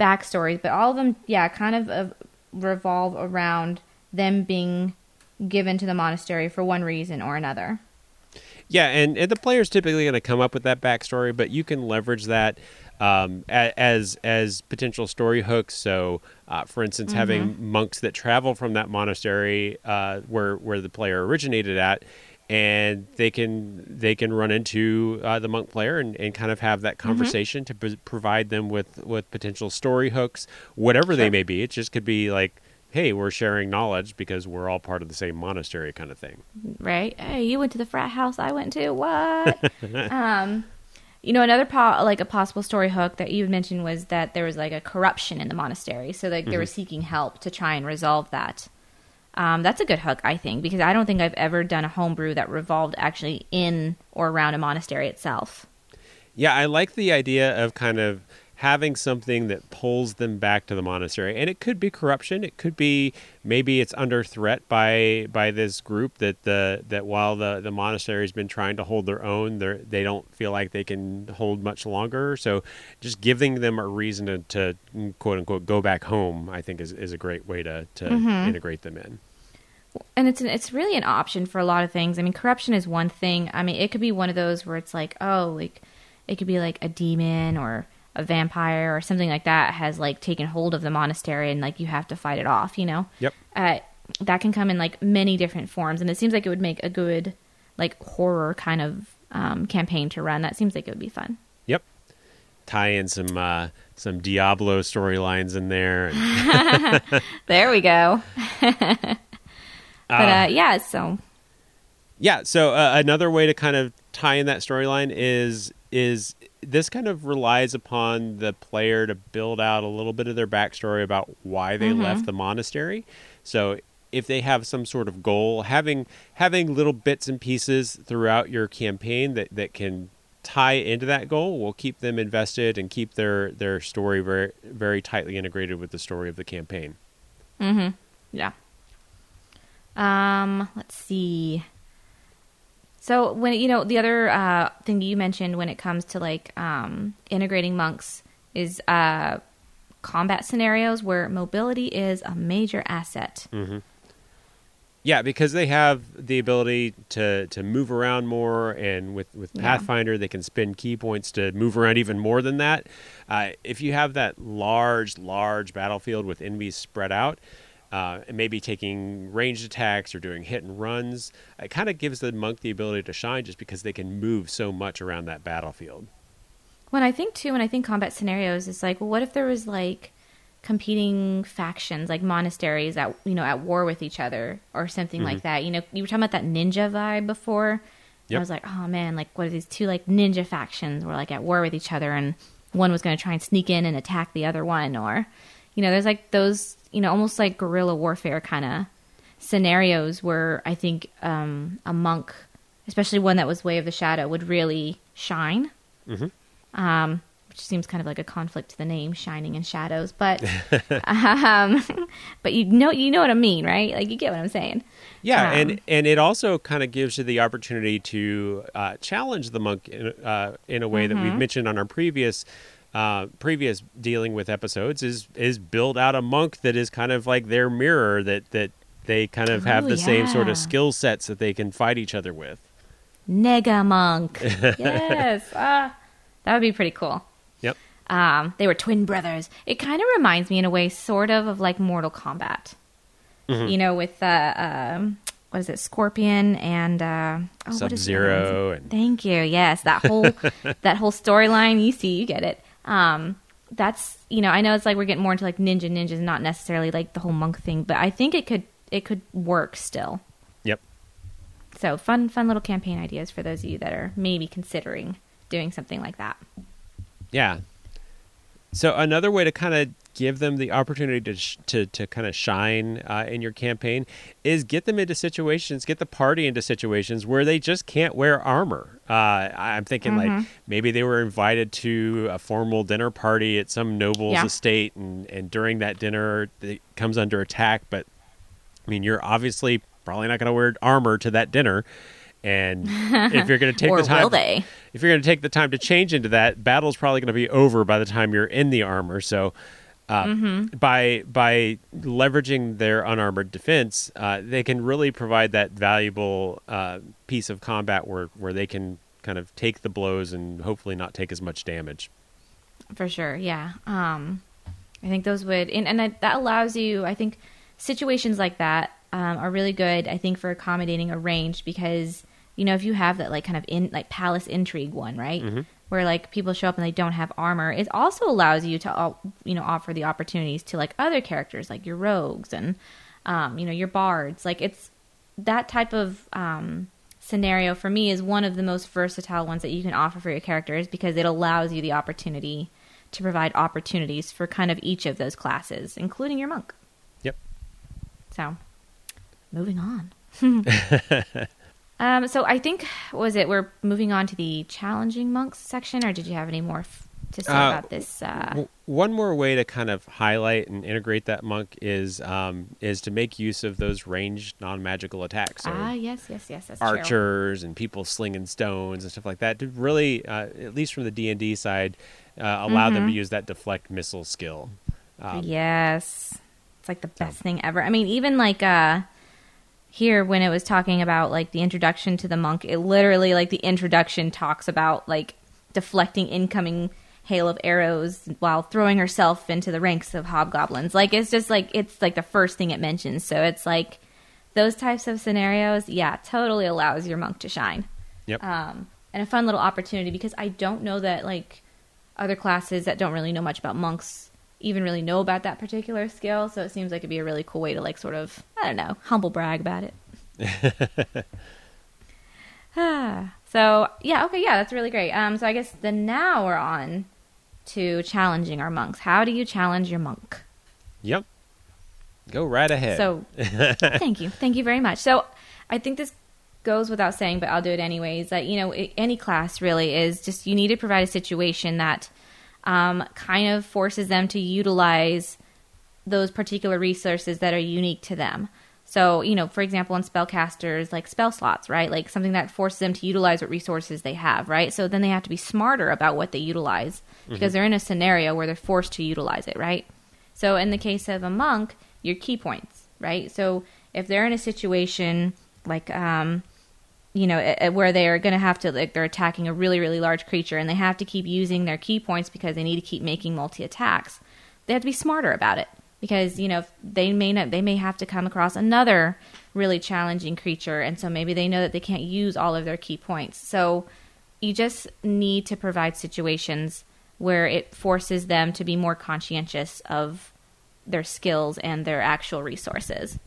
backstories, but all of them, yeah, kind of uh, revolve around them being given to the monastery for one reason or another. Yeah, and, and the player's typically going to come up with that backstory, but you can leverage that um, as as potential story hooks. So, uh, for instance, having monks that travel from that monastery uh, where where the player originated at, and they can they can run into uh, the monk player and, and kind of have that conversation to p- provide them with with potential story hooks, whatever they may be. It just could be like. Hey, we're sharing knowledge because we're all part of the same monastery, kind of thing. right? Hey, you went to the frat house I went to. What? um, you know, another po- like a possible story hook that you mentioned was that there was like a corruption in the monastery, so like they were seeking help to try and resolve that. Um, that's a good hook, I think, because I don't think I've ever done a homebrew that revolved actually in or around a monastery itself. Yeah, I like the idea of kind of having something that pulls them back to the monastery. And it could be corruption. It could be maybe it's under threat by by this group that the that while the the monastery's been trying to hold their own, they they don't feel like they can hold much longer. So just giving them a reason to, to mm, quote unquote go back home, I think is, is a great way to, to mm-hmm. integrate them in. and it's an, it's really an option for a lot of things. I mean, corruption is one thing. I mean, it could be one of those where it's like, oh, like it could be like a demon or a vampire or something like that has like taken hold of the monastery and like you have to fight it off. You know, Yep. uh, that can come in like many different forms, and it seems like it would make a good like horror kind of um, campaign to run. That seems like it would be fun. Yep. Tie in some uh, some Diablo storylines in there. and- There we go. but uh, yeah, so Yeah. So uh, another way to kind of tie in that storyline is is this kind of relies upon the player to build out a little bit of their backstory about why they left the monastery. So if they have some sort of goal, having having little bits and pieces throughout your campaign that that can tie into that goal will keep them invested and keep their their story very very tightly integrated with the story of the campaign. Mm-hmm. yeah. Um, let's see. So when you know the other uh, thing you mentioned when it comes to like um, integrating monks is uh, combat scenarios where mobility is a major asset. Yeah, because they have the ability to to move around more, and with with Yeah. Pathfinder, they can spend ki points to move around even more than that. Uh, if you have that large, large battlefield with enemies spread out, uh, and maybe taking ranged attacks or doing hit and runs, it kind of gives the monk the ability to shine, just because they can move so much around that battlefield. When I think too, when I think combat scenarios, it's like, well, what if there was like competing factions, like monasteries at you know at war with each other or something like that? You know, you were talking about that ninja vibe before. Yep. I was like, oh man, like what are these two like ninja factions were like at war with each other, and one was going to try and sneak in and attack the other one, or you know, there's like those you know almost like guerrilla warfare kind of scenarios where I think um, a monk, especially one that was Way of the Shadow, would really shine. Um, which seems kind of like a conflict to the name, shining in shadows, but um, but you know you know what I mean, right? Like you get what I'm saying. Yeah, Um, and and it also kind of gives you the opportunity to uh, challenge the monk in, uh, in a way that Mm-hmm. we've mentioned on our previous uh, previous dealing with episodes is is build out a monk that is kind of like their mirror that that they kind of have Oh, the same sort of skill sets that they can fight each other with. Nega monk. yes, ah, that would be pretty cool. Yep. Um, they were twin brothers. It kind of reminds me in a way, sort of, of like Mortal Kombat. Mm-hmm. You know, with uh, um, what is it, Scorpion and uh, oh, what is the other Sub-Zero one? and- Thank you. Yes, that whole that whole storyline. You see, you get it. Um, that's you know, I know it's like we're getting more into like ninja ninjas, not necessarily like the whole monk thing, but I think it could it could work still. Yep. So fun, fun little campaign ideas for those of you that are maybe considering doing something like that. Yeah. So another way to kind of give them the opportunity to sh- to to kind of shine uh, in your campaign is get them into situations, get the party into situations where they just can't wear armor. Uh, I'm thinking like maybe they were invited to a formal dinner party at some noble's Yeah. estate, and and during that dinner it comes under attack. But I mean, you're obviously probably not going to wear armor to that dinner. And if you're going to take the time, they? if you're going to take the time to change into that, battle's probably going to be over by the time you're in the armor. So, uh, Mm-hmm. by by leveraging their unarmored defense, uh, they can really provide that valuable uh, piece of combat where where they can kind of take the blows and hopefully not take as much damage. For sure, yeah. Um, I think those would, and, and that that allows you. I think situations like that um, are really good. I think for accommodating a range because you know if you have that like kind of in like palace intrigue one, right, where like people show up and they don't have armor, it also allows you to uh, you know offer the opportunities to like other characters like your rogues and um, you know your bards. Like it's that type of um, scenario for me is one of the most versatile ones that you can offer for your characters because it allows you the opportunity to provide opportunities for kind of each of those classes, including your monk. Yep. So, moving on. um, so I think was it we're moving on to the challenging monks section, or did you have any more f- to say Uh, about this? Uh, W- One more way to kind of highlight and integrate that monk is um, is to make use of those ranged non magical attacks. So ah, yes, yes, yes, that's true. archers and people slinging stones and stuff like that to really, uh, at least from the D and D side, uh, allow them to use that deflect missile skill. Um, yes. It's like the best thing ever. I mean, even like uh here when it was talking about like the introduction to the monk, it literally like the introduction talks about like deflecting incoming hail of arrows while throwing herself into the ranks of hobgoblins. Like it's just like it's like the first thing it mentions. So it's like those types of scenarios, yeah, totally allows your monk to shine Yep. um, and a fun little opportunity because I don't know that like other classes that don't really know much about monks even really know about that particular skill. So it seems like it'd be a really cool way to like sort of I don't know humble brag about it. Ah, so yeah, okay, yeah, that's really great. Um, so I guess then now we're on to challenging our monks. How do you challenge your monk? Yep. Go right ahead. So, thank you, thank you very much. So, I think this goes without saying, but I'll do it anyways. That you know, any class really is just you need to provide a situation that um, kind of forces them to utilize those particular resources that are unique to them. So, you know, for example, in spellcasters, like spell slots, right? Like something that forces them to utilize what resources they have, right? So then they have to be smarter about what they utilize because they're in a scenario where they're forced to utilize it, right? So in the case of a monk, your ki points, right? So if they're in a situation like, um, you know, where they're going to have to, like, they're attacking a really, really large creature and they have to keep using their ki points because they need to keep making multi attacks, they have to be smarter about it because you know they may not they may have to come across another really challenging creature and so maybe they know that they can't use all of their ki points. So you just need to provide situations where it forces them to be more conscientious of their skills and their actual resources.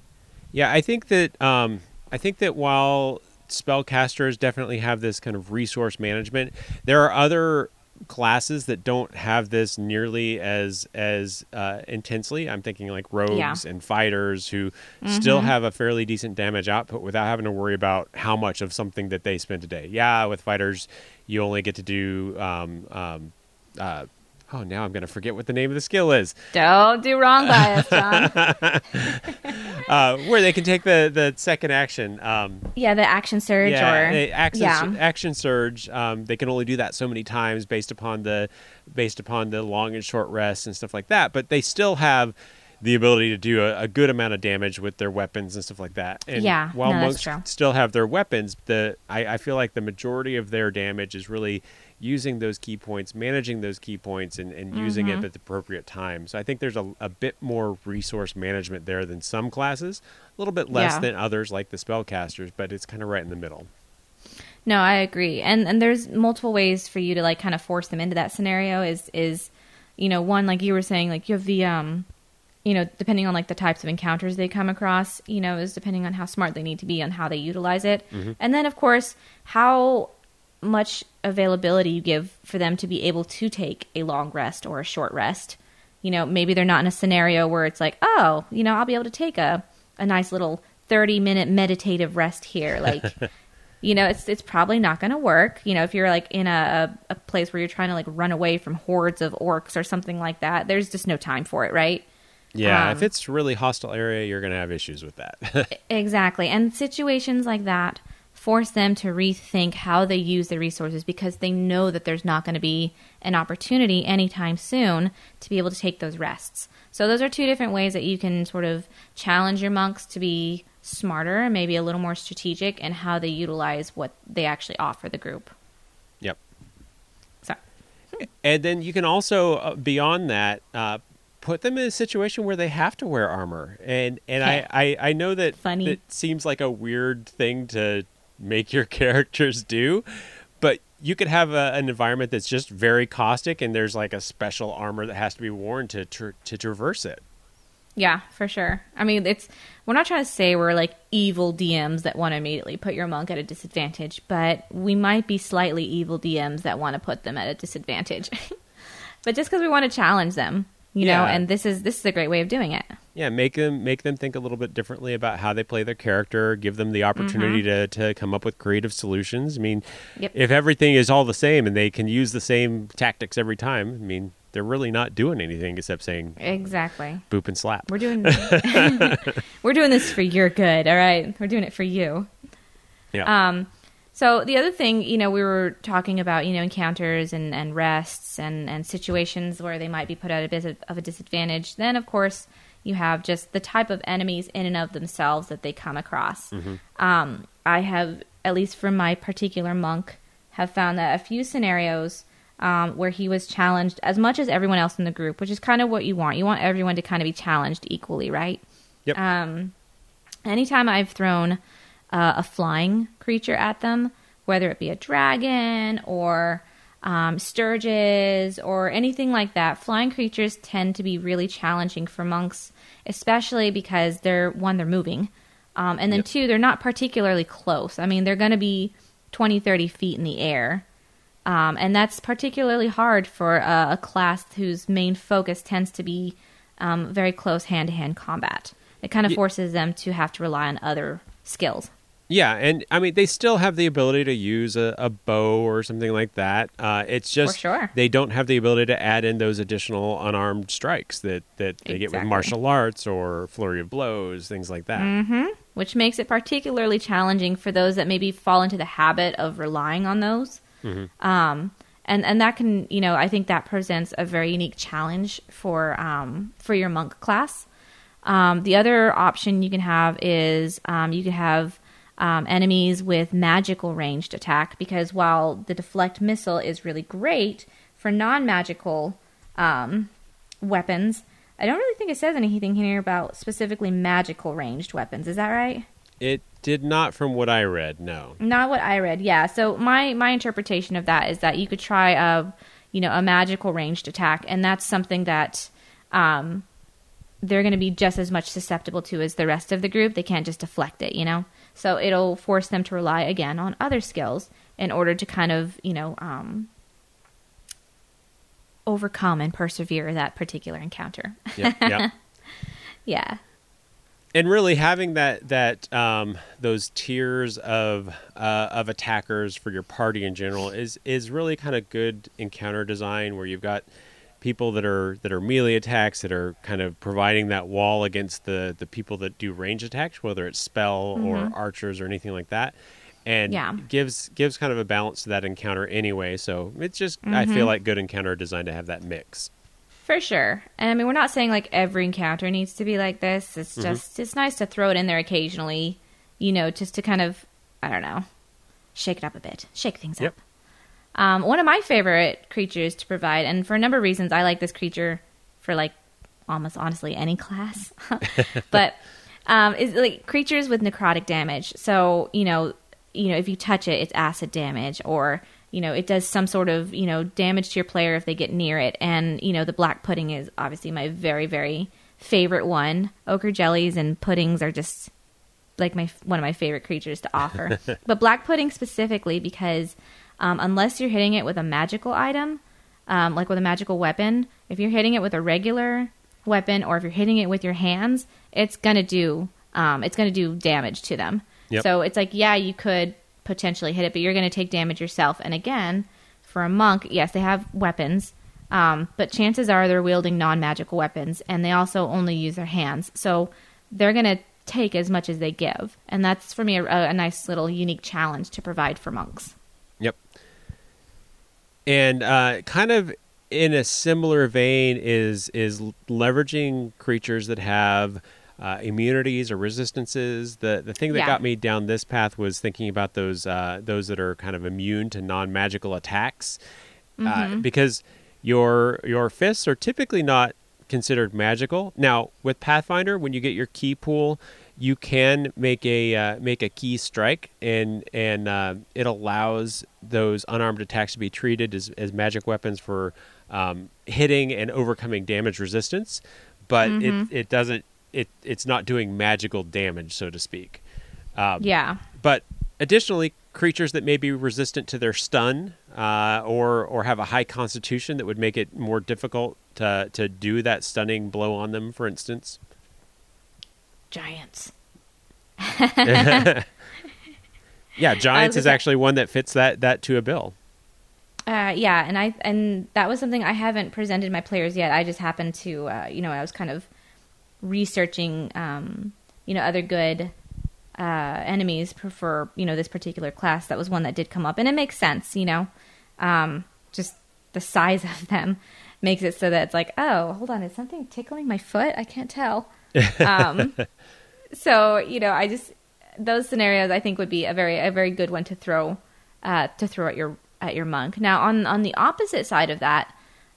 Yeah, I think that um, I think that while spellcasters definitely have this kind of resource management, there are other classes that don't have this nearly as as uh, intensely. I'm thinking like rogues Yeah. Mm-hmm. and fighters who still have a fairly decent damage output without having to worry about how much of something that they spend a day. Yeah, with fighters, you only get to do. Um, um, uh, oh, now I'm going to forget what the name of the skill is. don't do wrong by us john Uh, where they can take the the second action. Um, yeah the action surge yeah, or action, yeah action surge. Um, they can only do that so many times based upon the based upon the long and short rests and stuff like that. But they still have the ability to do a, a good amount of damage with their weapons and stuff like that. And Yeah, while no, that's monks still have their weapons, the I, I feel like the majority of their damage is really using those ki points, managing those ki points, and, and using Mm-hmm. it at the appropriate time. So I think there's a, a bit more resource management there than some classes, a little bit less Yeah. than others like the spellcasters, but it's kind of right in the middle. No, I agree. And and there's multiple ways for you to like kind of force them into that scenario is is you know, one like you were saying like you have the um you know, depending on like the types of encounters they come across, you know, is depending on how smart they need to be on how they utilize it. And then of course, how much availability you give for them to be able to take a long rest or a short rest. You know, maybe they're not in a scenario where it's like, oh, you know, I'll be able to take a, a nice little 30 minute meditative rest here. Like, you know, it's it's probably not going to work. You know, if you're like in a, a place where you're trying to like run away from hordes of orcs or something like that, there's just no time for it, right? Yeah, Um, if it's really hostile area, you're going to have issues with that. Exactly. And situations like that force them to rethink how they use their resources because they know that there's not going to be an opportunity anytime soon to be able to take those rests. So those are two different ways that you can sort of challenge your monks to be smarter and maybe a little more strategic in how they utilize what they actually offer the group. yep. So And then you can also, uh, beyond that, uh, put them in a situation where they have to wear armor. And and I, I, I know that Funny. that seems like a weird thing to make your characters do, but you could have a, an environment that's just very caustic, and there's like a special armor that has to be worn to tra- to traverse it. Yeah, for sure. I mean, it's we're not trying to say we're like evil DMs that want to immediately put your monk at a disadvantage, but we might be slightly evil DMs that want to put them at a disadvantage. but just because we want to challenge them, you know, and this is this is a great way of doing it. Yeah, make them make them think a little bit differently about how they play their character. Give them the opportunity to, to come up with creative solutions. I mean, Yep. if everything is all the same and they can use the same tactics every time, I mean, they're really not doing anything except saying Exactly. boop and slap. We're doing we're doing this for your good, all right? We're doing it for you. Yeah, Um, so the other thing, you know, we were talking about, you know, encounters and, and rests and, and situations where they might be put at a bit of a disadvantage. Then, of course, you have just the type of enemies in and of themselves that they come across. Um, I have, at least for my particular monk, have found that a few scenarios um, where he was challenged as much as everyone else in the group, which is kind of what you want. You want everyone to kind of be challenged equally, right? Yep. Um, anytime I've thrown uh, a flying creature at them, whether it be a dragon or um, stirges or anything like that, flying creatures tend to be really challenging for monks, especially because they're one, they're moving, um, and then Yep. two, they're not particularly close. I mean, they're going to be 20, 30 feet in the air. Um, and that's particularly hard for a, a class whose main focus tends to be um, very close hand to hand combat. It kind of Ye- forces them to have to rely on other skills. Yeah, and I mean they still have the ability to use a, a bow or something like that. Uh, it's just sure. they don't have the ability to add in those additional unarmed strikes that, that they get with martial arts or flurry of blows, things like that. Mm-hmm. which makes it particularly challenging for those that maybe fall into the habit of relying on those. Um, and and that can you know I think that presents a very unique challenge for um, for your monk class. Um, the other option you can have is um, you can have um, enemies with magical ranged attack because while the deflect missile is really great for non magical um, weapons, I don't really think it says anything here about specifically magical ranged weapons. Is that right? It did not, from what I read. No. Not what I read. Yeah. So my my interpretation of that is that you could try a you know a magical ranged attack, and that's something that um, they're going to be just as much susceptible to as the rest of the group. They can't just deflect it, you know. So it'll force them to rely again on other skills in order to kind of you know um, overcome and persevere that particular encounter. Yep, yep. yeah. and really having that that um, those tiers of uh, of attackers for your party in general is is really kind of good encounter design where you've got people that are that are melee attacks that are kind of providing that wall against the the people that do range attacks whether it's spell or mm-hmm. archers or anything like that and Yeah. gives gives kind of a balance to that encounter anyway so it's just i feel mm-hmm. like good encounter designed to have that mix For sure. And I mean, we're not saying like every encounter needs to be like this. It's mm-hmm. just, it's nice to throw it in there occasionally, you know, just to kind of, I don't know, shake it up a bit, shake things Yep. up. Um, one of my favorite creatures to provide, and for a number of reasons, I like this creature for like almost honestly any class, but um, is like creatures with necrotic damage. So you know, you know, if you touch it, it's acid damage, or you know, it does some sort of you know damage to your player if they get near it. And you know, the black pudding is obviously my very very favorite one. Ochre jellies and puddings are just like my one of my favorite creatures to offer. but black pudding specifically because um, unless you're hitting it with a magical item, um, like with a magical weapon, if you're hitting it with a regular weapon or if you're hitting it with your hands, it's gonna do um, it's gonna do damage to them. Yep. So it's like yeah, you could potentially hit it, but you're gonna take damage yourself. And again, for a monk, yes, they have weapons. Um, but chances are they're wielding non-magical weapons, and they also only use their hands. So they're going to take as much as they give, and that's for me a, a nice little unique challenge to provide for monks. And uh, kind of in a similar vein is is leveraging creatures that have uh, immunities or resistances. The the thing that Yeah. got me down this path was thinking about those uh, those that are kind of immune to non magical attacks, uh, because your your fists are typically not considered magical. Now with Pathfinder, when you get your ki pool, you can make a uh, make a ki strike, and and uh, it allows those unarmed attacks to be treated as, as magic weapons for um, hitting and overcoming damage resistance. But it it doesn't it it's not doing magical damage, so to speak. Um, Yeah, but additionally, creatures that may be resistant to their stun uh, or or have a high constitution that would make it more difficult to to do that stunning blow on them, for instance. Giants. Yeah, giants is actually one that fits that that to a bill. Uh, yeah, and I and that was something I haven't presented my players yet. I just happened to, uh, you know, I was kind of researching, um, you know, other good uh, enemies for you know this particular class. That was one that did come up, and it makes sense, you know, um, just the size of them makes it so that it's like, oh, hold on, is something tickling my foot? I can't tell. Um, so you know, I just those scenarios I think would be a very a very good one to throw uh, to throw at your at your monk. Now on on the opposite side of that,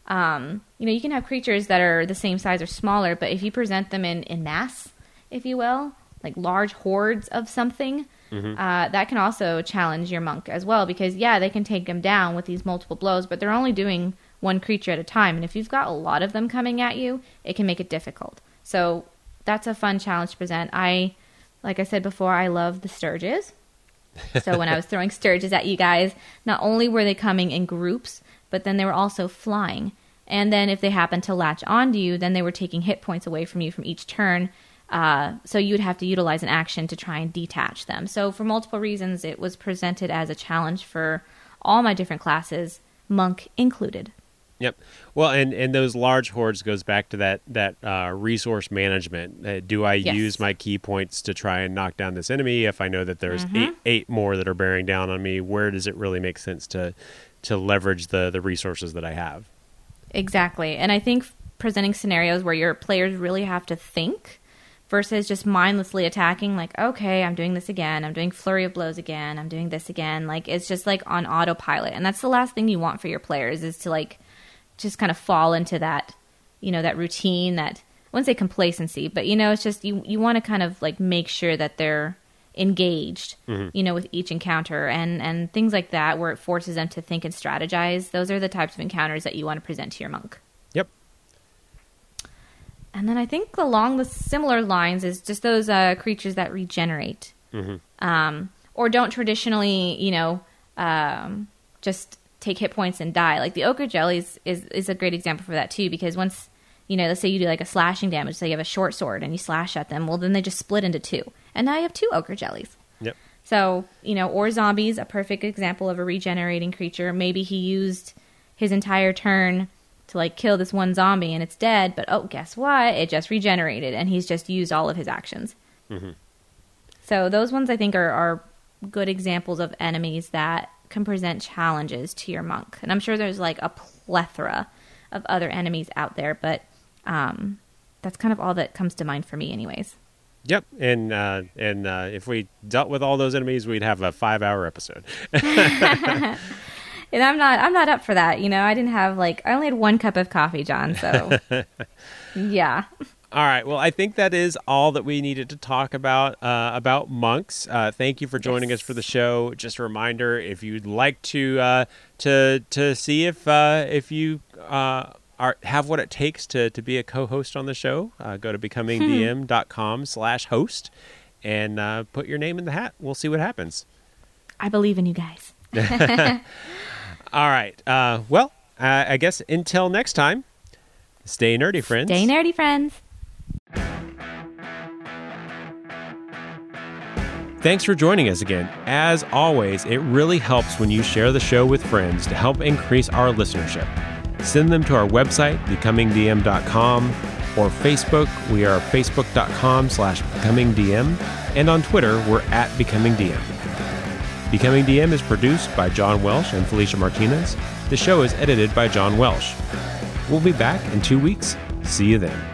um, you know, you can have creatures that are the same size or smaller, but if you present them in in mass, if you will, like large hordes of something. Uh, that can also challenge your monk as well because yeah they can take them down with these multiple blows but they're only doing one creature at a time and if you've got a lot of them coming at you it can make it difficult so that's a fun challenge to present i like i said before i love the stirges so when I was throwing stirges at you guys, not only were they coming in groups, but then they were also flying. And then if they happened to latch onto you, then they were taking hit points away from you from each turn. Uh, so you would have to utilize an action to try and detach them. So for multiple reasons, it was presented as a challenge for all my different classes, monk included. Yep. Well, and and those large hordes goes back to that that uh, resource management. Uh, do I Yes. use my ki points to try and knock down this enemy? If I know that there's Mm-hmm. eight eight more that are bearing down on me, where does it really make sense to to leverage the the resources that I have? Exactly. And I think presenting scenarios where your players really have to think versus just mindlessly attacking, like, okay, I'm doing this again, I'm doing flurry of blows again, I'm doing this again. Like, it's just like on autopilot. And that's the last thing you want for your players is to like just kind of fall into that, you know, that routine, that I wouldn't say complacency, but you know, it's just you, you want to kind of like make sure that they're engaged you know with each encounter and and things like that where it forces them to think and strategize those are the types of encounters that you want to present to your monk. Yep. and then I think along the similar lines is just those uh, creatures that regenerate, um, or don't traditionally, you know, um, just take hit points and die. Like the ochre jellies is is a great example for that too, because once you know, let's say you do like a slashing damage, so you have a short sword and you slash at them, well then they just split into two, and now you have two ochre jellies. Yep. So, you know, or zombies, a perfect example of a regenerating creature. Maybe he used his entire turn to like kill this one zombie and it's dead, but oh, guess what? It just regenerated and he's just used all of his actions. Mm-hmm. So, those ones I think are, are good examples of enemies that can present challenges to your monk. And I'm sure there's like a plethora of other enemies out there, but um, that's kind of all that comes to mind for me, anyways. Yep. And uh, and uh, if we dealt with all those enemies, we'd have a five hour episode. And I'm not I'm not up for that. You know, I didn't have like I only had one cup of coffee, John, so yeah. All right. Well, I think that is all that we needed to talk about uh, about monks. Uh, thank you for joining Yes. us for the show. Just a reminder: if you'd like to uh, to to see if uh, if you uh, are have what it takes to to be a co-host on the show, uh, go to becomingdm.com/host and uh, put your name in the hat. We'll see what happens. I believe in you guys. All right. Uh, well, uh, I guess until next time, stay nerdy, friends. Stay nerdy, friends. Thanks for joining us again. As always, it really helps when you share the show with friends to help increase our listenership. Send them to our website, becomingdm.com, or Facebook. We are facebook.com slash becomingdm, and on Twitter, we're at becomingdm. Becoming DM is produced by John Welsh and Felicia Martinez. The show is edited by John Welsh. We'll be back in two weeks. See you then.